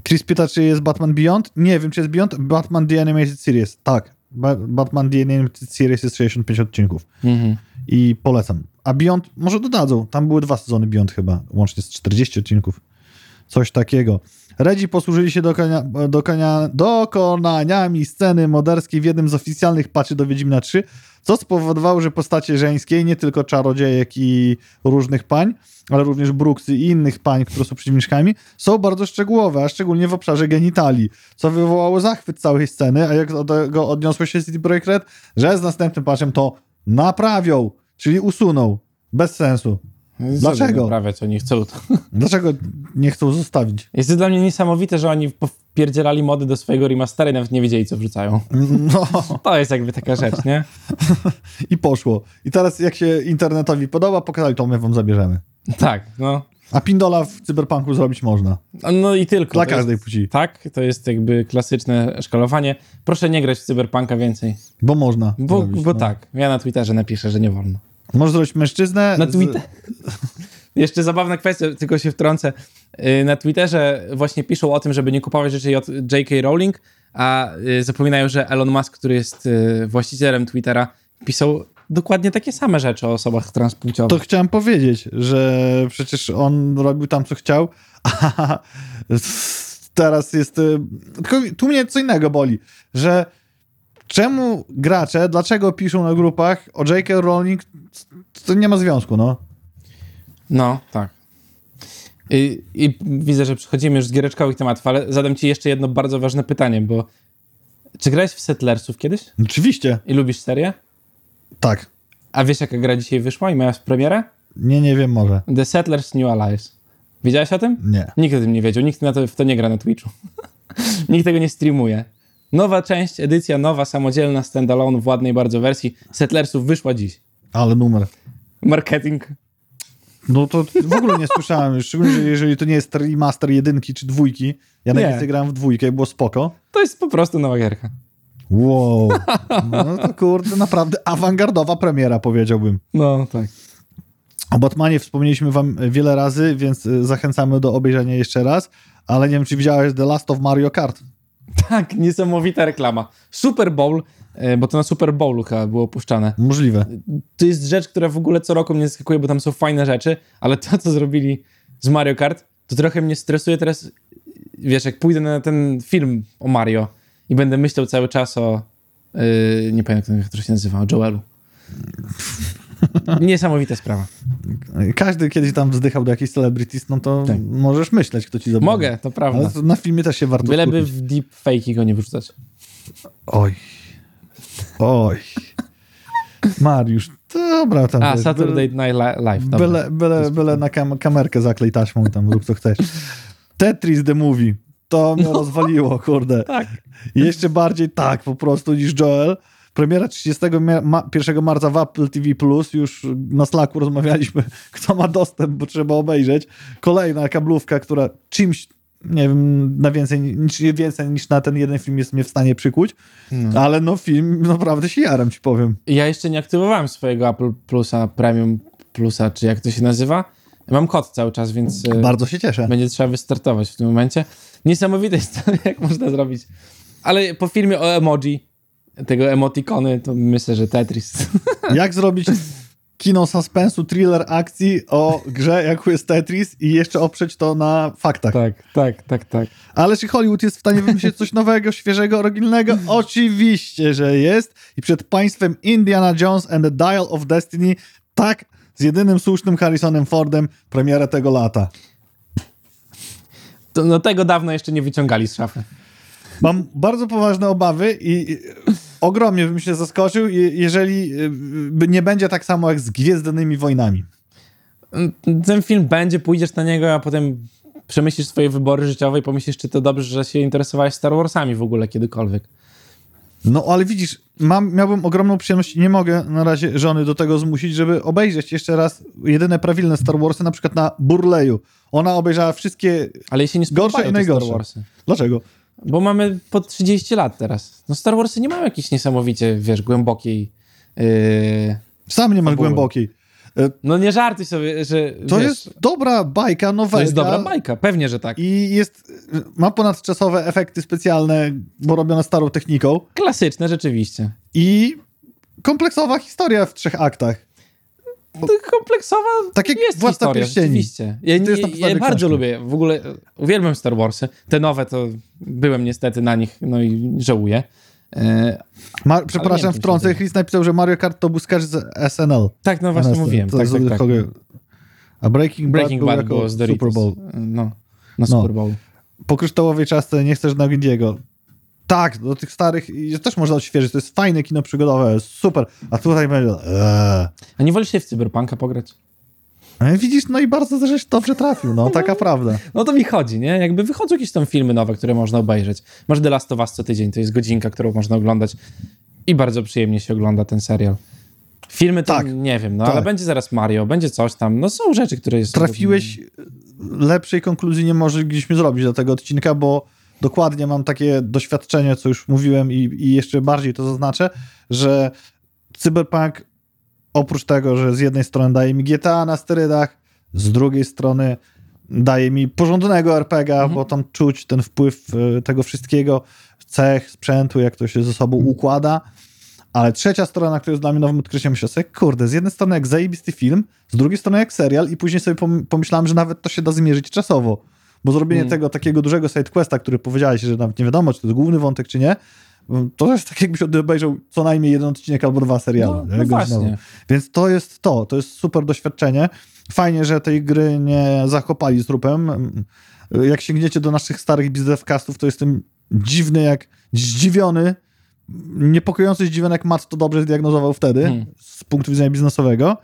[SPEAKER 1] Chris pyta, czy jest Batman Beyond? Nie wiem, czy jest Beyond. Batman The Animated Series. Tak. Ba- Batman The Animated Series jest 65 odcinków.
[SPEAKER 2] Mhm.
[SPEAKER 1] I polecam. A Beyond może dodadzą. Tam były dwa sezony Beyond chyba, łącznie z 40 odcinków. Coś takiego. Redzi posłużyli się dokona, dokona, dokonaniami sceny moderskiej w jednym z oficjalnych patchy do Wiedźmina 3, co spowodowało, że postacie żeńskie, nie tylko czarodziejek i różnych pań, ale również Bruksy i innych pań, które są przeciwniczkami, są bardzo szczegółowe, a szczególnie w obszarze genitali, co wywołało zachwyt całej sceny, a jak do tego odniosło się City Projekt Red, że z następnym patchem to naprawią, czyli usuną. Bez sensu. Dlaczego?
[SPEAKER 2] Naprawiać, oni chcą to.
[SPEAKER 1] Dlaczego nie chcą zostawić?
[SPEAKER 2] Jest to dla mnie niesamowite, że oni popierdzielali mody do swojego remastera i nawet nie wiedzieli, co wrzucają.
[SPEAKER 1] No
[SPEAKER 2] To jest jakby taka rzecz, nie?
[SPEAKER 1] i poszło. I teraz jak się internetowi podoba, pokazali to, my wam zabierzemy.
[SPEAKER 2] Tak, no.
[SPEAKER 1] A pindola w cyberpunku zrobić można.
[SPEAKER 2] No i tylko.
[SPEAKER 1] Dla
[SPEAKER 2] To
[SPEAKER 1] każdej
[SPEAKER 2] jest,
[SPEAKER 1] płci.
[SPEAKER 2] Tak, to jest jakby klasyczne szkalowanie. Proszę nie grać w cyberpunka więcej.
[SPEAKER 1] Bo można.
[SPEAKER 2] Bo,
[SPEAKER 1] zrobić,
[SPEAKER 2] bo
[SPEAKER 1] no.
[SPEAKER 2] tak, ja na Twitterze napiszę, że nie wolno.
[SPEAKER 1] Możesz zrobić mężczyznę.
[SPEAKER 2] Na
[SPEAKER 1] z-
[SPEAKER 2] Twitter. Jeszcze zabawna kwestia, tylko się wtrącę. Yy, Na Twitterze właśnie piszą o tym, żeby nie kupować rzeczy od J.K. Rowling, a yy, zapominają, że Elon Musk, który jest yy, właścicielem Twittera, pisał dokładnie takie same rzeczy o osobach transpłciowych.
[SPEAKER 1] To chciałem powiedzieć, że przecież on robił tam, co chciał, a teraz jest... y, Tylko tu mnie co innego boli, że czemu gracze, dlaczego piszą na grupach o J.K. Rowling, to nie ma związku, no.
[SPEAKER 2] No, tak. I, I widzę, że przechodzimy już z giereczkowych tematów, ale zadam ci jeszcze jedno bardzo ważne pytanie, bo czy grałeś w Settlersów kiedyś?
[SPEAKER 1] Oczywiście,
[SPEAKER 2] I lubisz serię?
[SPEAKER 1] tak.
[SPEAKER 2] A wiesz, jaka gra dzisiaj wyszła i miała premierę?
[SPEAKER 1] Nie, nie wiem, może.
[SPEAKER 2] The Settlers New Allies. Wiedziałeś o tym?
[SPEAKER 1] Nie.
[SPEAKER 2] Nikt o tym nie wiedział, nikt na to, w to nie gra na Twitchu. nikt tego nie streamuje. Nowa część, edycja nowa, samodzielna, standalone w ładnej bardzo wersji Settlersów wyszła dziś.
[SPEAKER 1] Ale numer.
[SPEAKER 2] Marketing.
[SPEAKER 1] No to w ogóle nie słyszałem, szczególnie, że jeżeli to nie jest remaster jedynki czy dwójki. Ja najwięcej grałem w dwójkę i było spoko.
[SPEAKER 2] To jest po prostu nowa gierka.
[SPEAKER 1] Wow. No to kurde, naprawdę awangardowa premiera, powiedziałbym.
[SPEAKER 2] No, tak.
[SPEAKER 1] O Batmanie wspomnieliśmy wam wiele razy, więc y, zachęcamy do obejrzenia jeszcze raz, ale nie wiem, czy widziałeś The Last of Mario Kart.
[SPEAKER 2] Tak, niesamowita reklama. Super Bowl, e, bo to na Super Bowlu chyba było puszczane.
[SPEAKER 1] Możliwe.
[SPEAKER 2] To jest rzecz, która w ogóle co roku mnie zaskakuje, bo tam są fajne rzeczy, ale to, co zrobili z Mario Kart, to trochę mnie stresuje teraz. Wiesz, jak pójdę na ten film o Mario i będę myślał cały czas o. Yy, nie pamiętam, jak to się nazywa, o Joelu. Niesamowita sprawa.
[SPEAKER 1] Każdy kiedyś tam wzdychał do jakichś celebrities, no to
[SPEAKER 2] Tak.
[SPEAKER 1] możesz myśleć, kto ci zabrał.
[SPEAKER 2] Mogę, to prawda.
[SPEAKER 1] Ale to na filmie też się warto
[SPEAKER 2] Byleby
[SPEAKER 1] skupić.
[SPEAKER 2] w deepfake'i go nie wyrzucać.
[SPEAKER 1] Oj. Oj. Mariusz, dobra tam.
[SPEAKER 2] A,
[SPEAKER 1] wiesz,
[SPEAKER 2] Saturday Night Li- Live. dobra.
[SPEAKER 1] Byle, byle, byle na kam kamerkę zaklej taśmą i tam rób co chcesz. Tetris the Movie. To mnie rozwaliło, kurde.
[SPEAKER 2] Tak.
[SPEAKER 1] Jeszcze bardziej tak po prostu niż Joel. Premiera 31 ma 1 marca w Apple TV+, już na Slacku rozmawialiśmy, kto ma dostęp, bo trzeba obejrzeć. Kolejna kablówka, która czymś, nie wiem, na więcej, niż, więcej niż na ten jeden film jest mnie w stanie przykuć,
[SPEAKER 2] No.
[SPEAKER 1] ale no film naprawdę się jaram, ci powiem.
[SPEAKER 2] Ja jeszcze nie aktywowałem swojego Apple Plusa, Premium Plusa, czy jak to się nazywa. Mam kod cały czas, więc e,
[SPEAKER 1] Bardzo się cieszę.
[SPEAKER 2] będzie trzeba wystartować w tym momencie. Niesamowite jest to, jak można zrobić. Ale po filmie o emoji, tego emotikony, to myślę, że Tetris.
[SPEAKER 1] Jak zrobić kino suspensu, thriller akcji o grze, jaką jest Tetris i jeszcze oprzeć to na faktach.
[SPEAKER 2] tak, tak, tak, tak.
[SPEAKER 1] Ale czy Hollywood jest w stanie wymyślić coś nowego, świeżego, oryginalnego? Oczywiście, że jest. I przed państwem Indiana Jones and the Dial of Destiny, tak, z jedynym słusznym Harrisonem Fordem, premierę tego lata.
[SPEAKER 2] To, no tego dawno jeszcze nie wyciągali z szafy.
[SPEAKER 1] Mam bardzo poważne obawy i i ogromnie bym się zaskoczył, je- jeżeli y, nie będzie tak samo jak z Gwiezdnymi Wojnami.
[SPEAKER 2] Ten film będzie, pójdziesz na niego, a potem przemyślisz swoje wybory życiowe i pomyślisz, czy to dobrze, że się interesowałeś Star Warsami w ogóle kiedykolwiek.
[SPEAKER 1] No, ale widzisz, mam, miałbym ogromną przyjemność i nie mogę na razie żony do tego zmusić, żeby obejrzeć jeszcze raz jedyne prawilne Star Warsy, na przykład na Burleju. Ona obejrzała wszystkie...
[SPEAKER 2] Ale jej się nie
[SPEAKER 1] Gorsze i
[SPEAKER 2] te Star
[SPEAKER 1] najgorsze.
[SPEAKER 2] Warsy.
[SPEAKER 1] Dlaczego?
[SPEAKER 2] Bo mamy po 30 lat teraz. No Star Warsy nie mają jakiejś niesamowicie, wiesz, głębokiej... Yy...
[SPEAKER 1] Sam nie ma
[SPEAKER 2] Fabuły.
[SPEAKER 1] głębokiej. E,
[SPEAKER 2] No nie żartuj sobie, że
[SPEAKER 1] To
[SPEAKER 2] wiesz,
[SPEAKER 1] jest dobra bajka, nowelka.
[SPEAKER 2] to jest dobra bajka, pewnie, że tak.
[SPEAKER 1] I jest, ma ponadczasowe efekty specjalne, bo robione starą techniką.
[SPEAKER 2] Klasyczne rzeczywiście.
[SPEAKER 1] I kompleksowa historia w trzech aktach.
[SPEAKER 2] To kompleksowa
[SPEAKER 1] Tak jak
[SPEAKER 2] jest
[SPEAKER 1] Władca
[SPEAKER 2] historia,
[SPEAKER 1] Pierścieni.
[SPEAKER 2] rzeczywiście. Ja,
[SPEAKER 1] To jest
[SPEAKER 2] ja, bardzo lubię, w ogóle uwielbiam Star Warsy. Te nowe to byłem niestety na nich, no i żałuję. E,
[SPEAKER 1] Ma, przepraszam, wtrącę. Chris napisał, że Mario Kart to sketch z SNL.
[SPEAKER 2] tak, no właśnie
[SPEAKER 1] NSL.
[SPEAKER 2] mówiłem.
[SPEAKER 1] To
[SPEAKER 2] Tak, tak, tak.
[SPEAKER 1] A Breaking,
[SPEAKER 2] Breaking
[SPEAKER 1] Bad,
[SPEAKER 2] Bad
[SPEAKER 1] był
[SPEAKER 2] było
[SPEAKER 1] jako
[SPEAKER 2] z Doritos.
[SPEAKER 1] Super Bowl.
[SPEAKER 2] No, na Super Bowl.
[SPEAKER 1] Po kryształowej czasce nie chcesz na Windiego. Tak, do tych starych też można odświeżyć. To jest fajne kino przygodowe, super. A tutaj będzie... Eee.
[SPEAKER 2] A nie wolisz się w Cyberpunka pograć?
[SPEAKER 1] No Widzisz, no i bardzo żeś dobrze trafił, no taka prawda.
[SPEAKER 2] No to mi chodzi, nie? Jakby wychodzą jakieś tam filmy nowe, które można obejrzeć. Masz The Last of Us co tydzień, to jest godzinka, którą można oglądać i bardzo przyjemnie się ogląda ten serial. Filmy to
[SPEAKER 1] Tak.
[SPEAKER 2] nie wiem, no
[SPEAKER 1] Tak.
[SPEAKER 2] ale będzie zaraz Mario, będzie coś tam. No są rzeczy, które jest...
[SPEAKER 1] Trafiłeś, lepszej konkluzji nie mogliśmy zrobić do tego odcinka, bo dokładnie mam takie doświadczenie, co już mówiłem i, i jeszcze bardziej to zaznaczę, że Cyberpunk oprócz tego, że z jednej strony daje mi GTA na sterydach, z drugiej strony daje mi porządnego RPG, bo tam czuć ten wpływ y, tego wszystkiego, cech, sprzętu, jak to się ze sobą układa. Ale trzecia strona, która jest dla mnie nowym odkryciem, myślę sobie, kurde, z jednej strony jak zajebisty film, z drugiej strony jak serial i później sobie pom- pomyślałem, że nawet to się da zmierzyć czasowo. Bo zrobienie
[SPEAKER 2] Mm.
[SPEAKER 1] tego takiego dużego sidequesta, który powiedziałeś, że nawet nie wiadomo, czy to jest główny wątek, czy nie, to jest tak jakbyś obejrzał co najmniej jeden odcinek albo dwa seriale.
[SPEAKER 2] No, no właśnie.
[SPEAKER 1] Więc to jest to, to jest super doświadczenie. Fajnie, że tej gry nie zakopali z trupem. Jak sięgniecie do naszych starych biznescastów, to jestem dziwny jak zdziwiony, niepokojący zdziwiony jak Matt to dobrze zdiagnozował wtedy
[SPEAKER 2] Hmm.
[SPEAKER 1] z punktu widzenia biznesowego.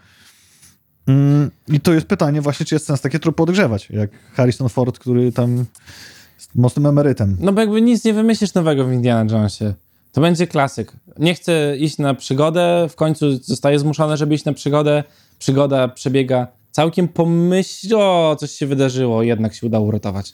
[SPEAKER 1] Mm, I to jest pytanie właśnie, czy jest sens takie trupy odgrzewać, jak Harrison Ford, który tam jest mocnym emerytem.
[SPEAKER 2] No bo jakby nic nie wymyślisz nowego w Indiana Jonesie. To będzie klasyk. Nie chce iść na przygodę, w końcu zostaje zmuszony, żeby iść na przygodę. Przygoda przebiega całkiem pomyśl, o, coś się wydarzyło, jednak się udało uratować.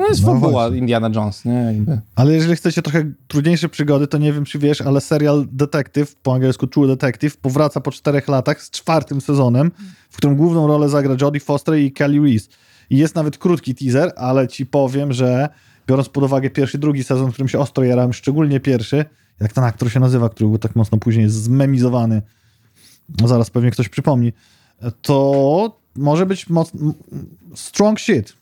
[SPEAKER 2] No jest
[SPEAKER 1] No
[SPEAKER 2] fabuła
[SPEAKER 1] właśnie.
[SPEAKER 2] Indiana Jones, nie? Jakby.
[SPEAKER 1] Ale jeżeli chcecie trochę trudniejsze przygody, to nie wiem, czy wiesz, ale serial Detective, po angielsku True Detective, powraca po czterech latach z czwartym sezonem, w którym główną rolę zagra Jodie Foster i Kelly Reese. I jest nawet krótki teaser, ale ci powiem, że biorąc pod uwagę pierwszy i drugi sezon, którym się ostro jarałem, szczególnie pierwszy, jak ten aktor się nazywa, który był tak mocno później zmemizowany, no zaraz pewnie ktoś przypomni, to może być moc... strong shit.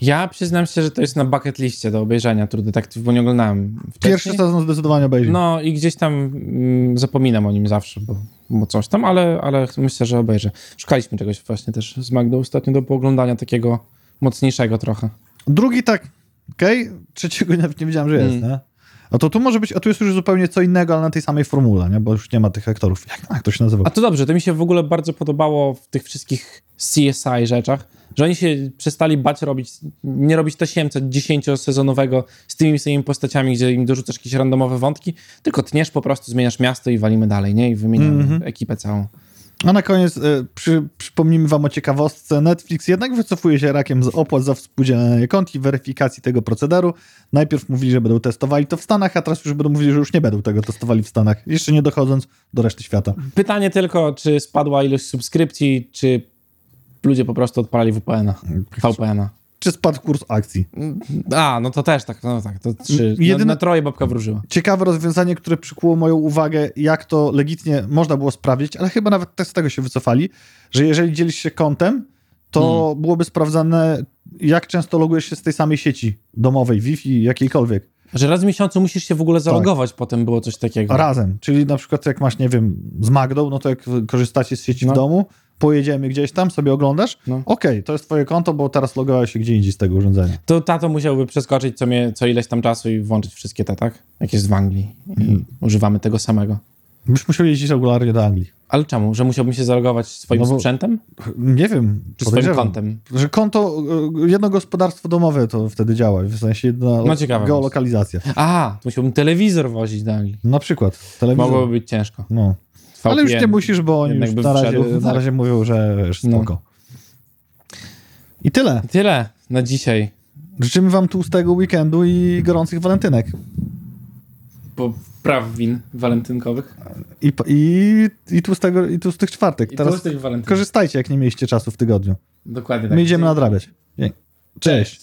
[SPEAKER 2] Ja przyznam się, że to jest na bucket liście do obejrzenia True Detective, bo nie oglądałem wcześniej.
[SPEAKER 1] Pierwszy sezon zdecydowanie obejrzy.
[SPEAKER 2] No i gdzieś tam mm, zapominam o nim zawsze, bo, bo coś tam, ale, ale myślę, że obejrzę. Szukaliśmy czegoś właśnie też z Magdą ostatnio do pooglądania takiego mocniejszego trochę.
[SPEAKER 1] Drugi tak, okej, trzeciego nawet nie wiedziałem, że jest,
[SPEAKER 2] Mm.
[SPEAKER 1] A to tu może być, a tu jest już zupełnie co innego, ale na tej samej formule, nie? Bo już nie ma tych aktorów. Jak, jak to się nazywa?
[SPEAKER 2] A to dobrze, to mi się w ogóle bardzo podobało w tych wszystkich CSI rzeczach, że oni się przestali bać robić, nie robić tasiemca dziesięciosezonowego z tymi samymi postaciami, gdzie im dorzucasz jakieś randomowe wątki, tylko tniesz po prostu, zmieniasz miasto i walimy dalej, nie? I wymieniamy
[SPEAKER 1] Mhm.
[SPEAKER 2] ekipę całą.
[SPEAKER 1] A na koniec e, przy, przypomnijmy wam o ciekawostce. Netflix jednak wycofuje się rakiem z opłat za współdzielenie kont i weryfikacji tego procederu. Najpierw mówili, że będą testowali to w Stanach, a teraz już będą mówili, że już nie będą tego testowali w Stanach. Jeszcze nie dochodząc do reszty świata.
[SPEAKER 2] Pytanie tylko, czy spadła ilość subskrypcji, czy ludzie po prostu odpalali VPN-a, VPN-a.
[SPEAKER 1] Czy spadł kurs akcji?
[SPEAKER 2] A, no to też tak, no tak, to trzy.
[SPEAKER 1] Jedyne-
[SPEAKER 2] Na, na troje babka wróżyła.
[SPEAKER 1] ciekawe rozwiązanie, które przykuło moją uwagę, jak to legitnie można było sprawdzić, ale chyba nawet też z tego się wycofali, że jeżeli dzielisz się kontem, to byłoby sprawdzane, jak często logujesz się z tej samej sieci domowej, Wi-Fi, jakiejkolwiek,
[SPEAKER 2] Że raz w miesiącu musisz się w ogóle zalogować, potem było coś takiego.
[SPEAKER 1] razem. Czyli na przykład jak masz, nie wiem, z Magdą, no to jak korzystacie z sieci
[SPEAKER 2] No.
[SPEAKER 1] w domu, pojedziemy gdzieś tam, sobie oglądasz,
[SPEAKER 2] No.
[SPEAKER 1] okej, to jest twoje konto, bo teraz logowałeś się gdzie indziej z tego urządzenia.
[SPEAKER 2] To tato musiałby przeskoczyć co, mnie, co ileś tam czasu i włączyć wszystkie te, tak? Jak jest w Anglii. I
[SPEAKER 1] Mhm.
[SPEAKER 2] używamy tego samego.
[SPEAKER 1] Byś musiał jeździć regularnie do Anglii.
[SPEAKER 2] Ale czemu? Że musiałbym się zalogować swoim
[SPEAKER 1] No bo-
[SPEAKER 2] sprzętem?
[SPEAKER 1] Nie wiem,
[SPEAKER 2] Czy swoim kontem?
[SPEAKER 1] Że konto, y, jedno gospodarstwo domowe to wtedy działa, w sensie jedna
[SPEAKER 2] No ciekawe
[SPEAKER 1] geolokalizacja.
[SPEAKER 2] A, to musiałbym telewizor wozić do Anglii.
[SPEAKER 1] Na przykład telewizor.
[SPEAKER 2] Mogłoby być ciężko.
[SPEAKER 1] No. Ale już
[SPEAKER 2] VPN.
[SPEAKER 1] nie musisz, bo oni już na razie,
[SPEAKER 2] wszedł.
[SPEAKER 1] na
[SPEAKER 2] Tak.
[SPEAKER 1] razie mówią, że wiesz,
[SPEAKER 2] No.
[SPEAKER 1] spoko. I tyle.
[SPEAKER 2] Tyle na dzisiaj.
[SPEAKER 1] Życzymy wam tłustego weekendu i gorących walentynek.
[SPEAKER 2] Po praw win walentynkowych.
[SPEAKER 1] I, i, i, tłustego, i tłustych czwartek.
[SPEAKER 2] I
[SPEAKER 1] Teraz korzystajcie, jak nie mieliście czasu w tygodniu.
[SPEAKER 2] Dokładnie tak.
[SPEAKER 1] My idziemy nadrabiać. Dzięki. Cześć.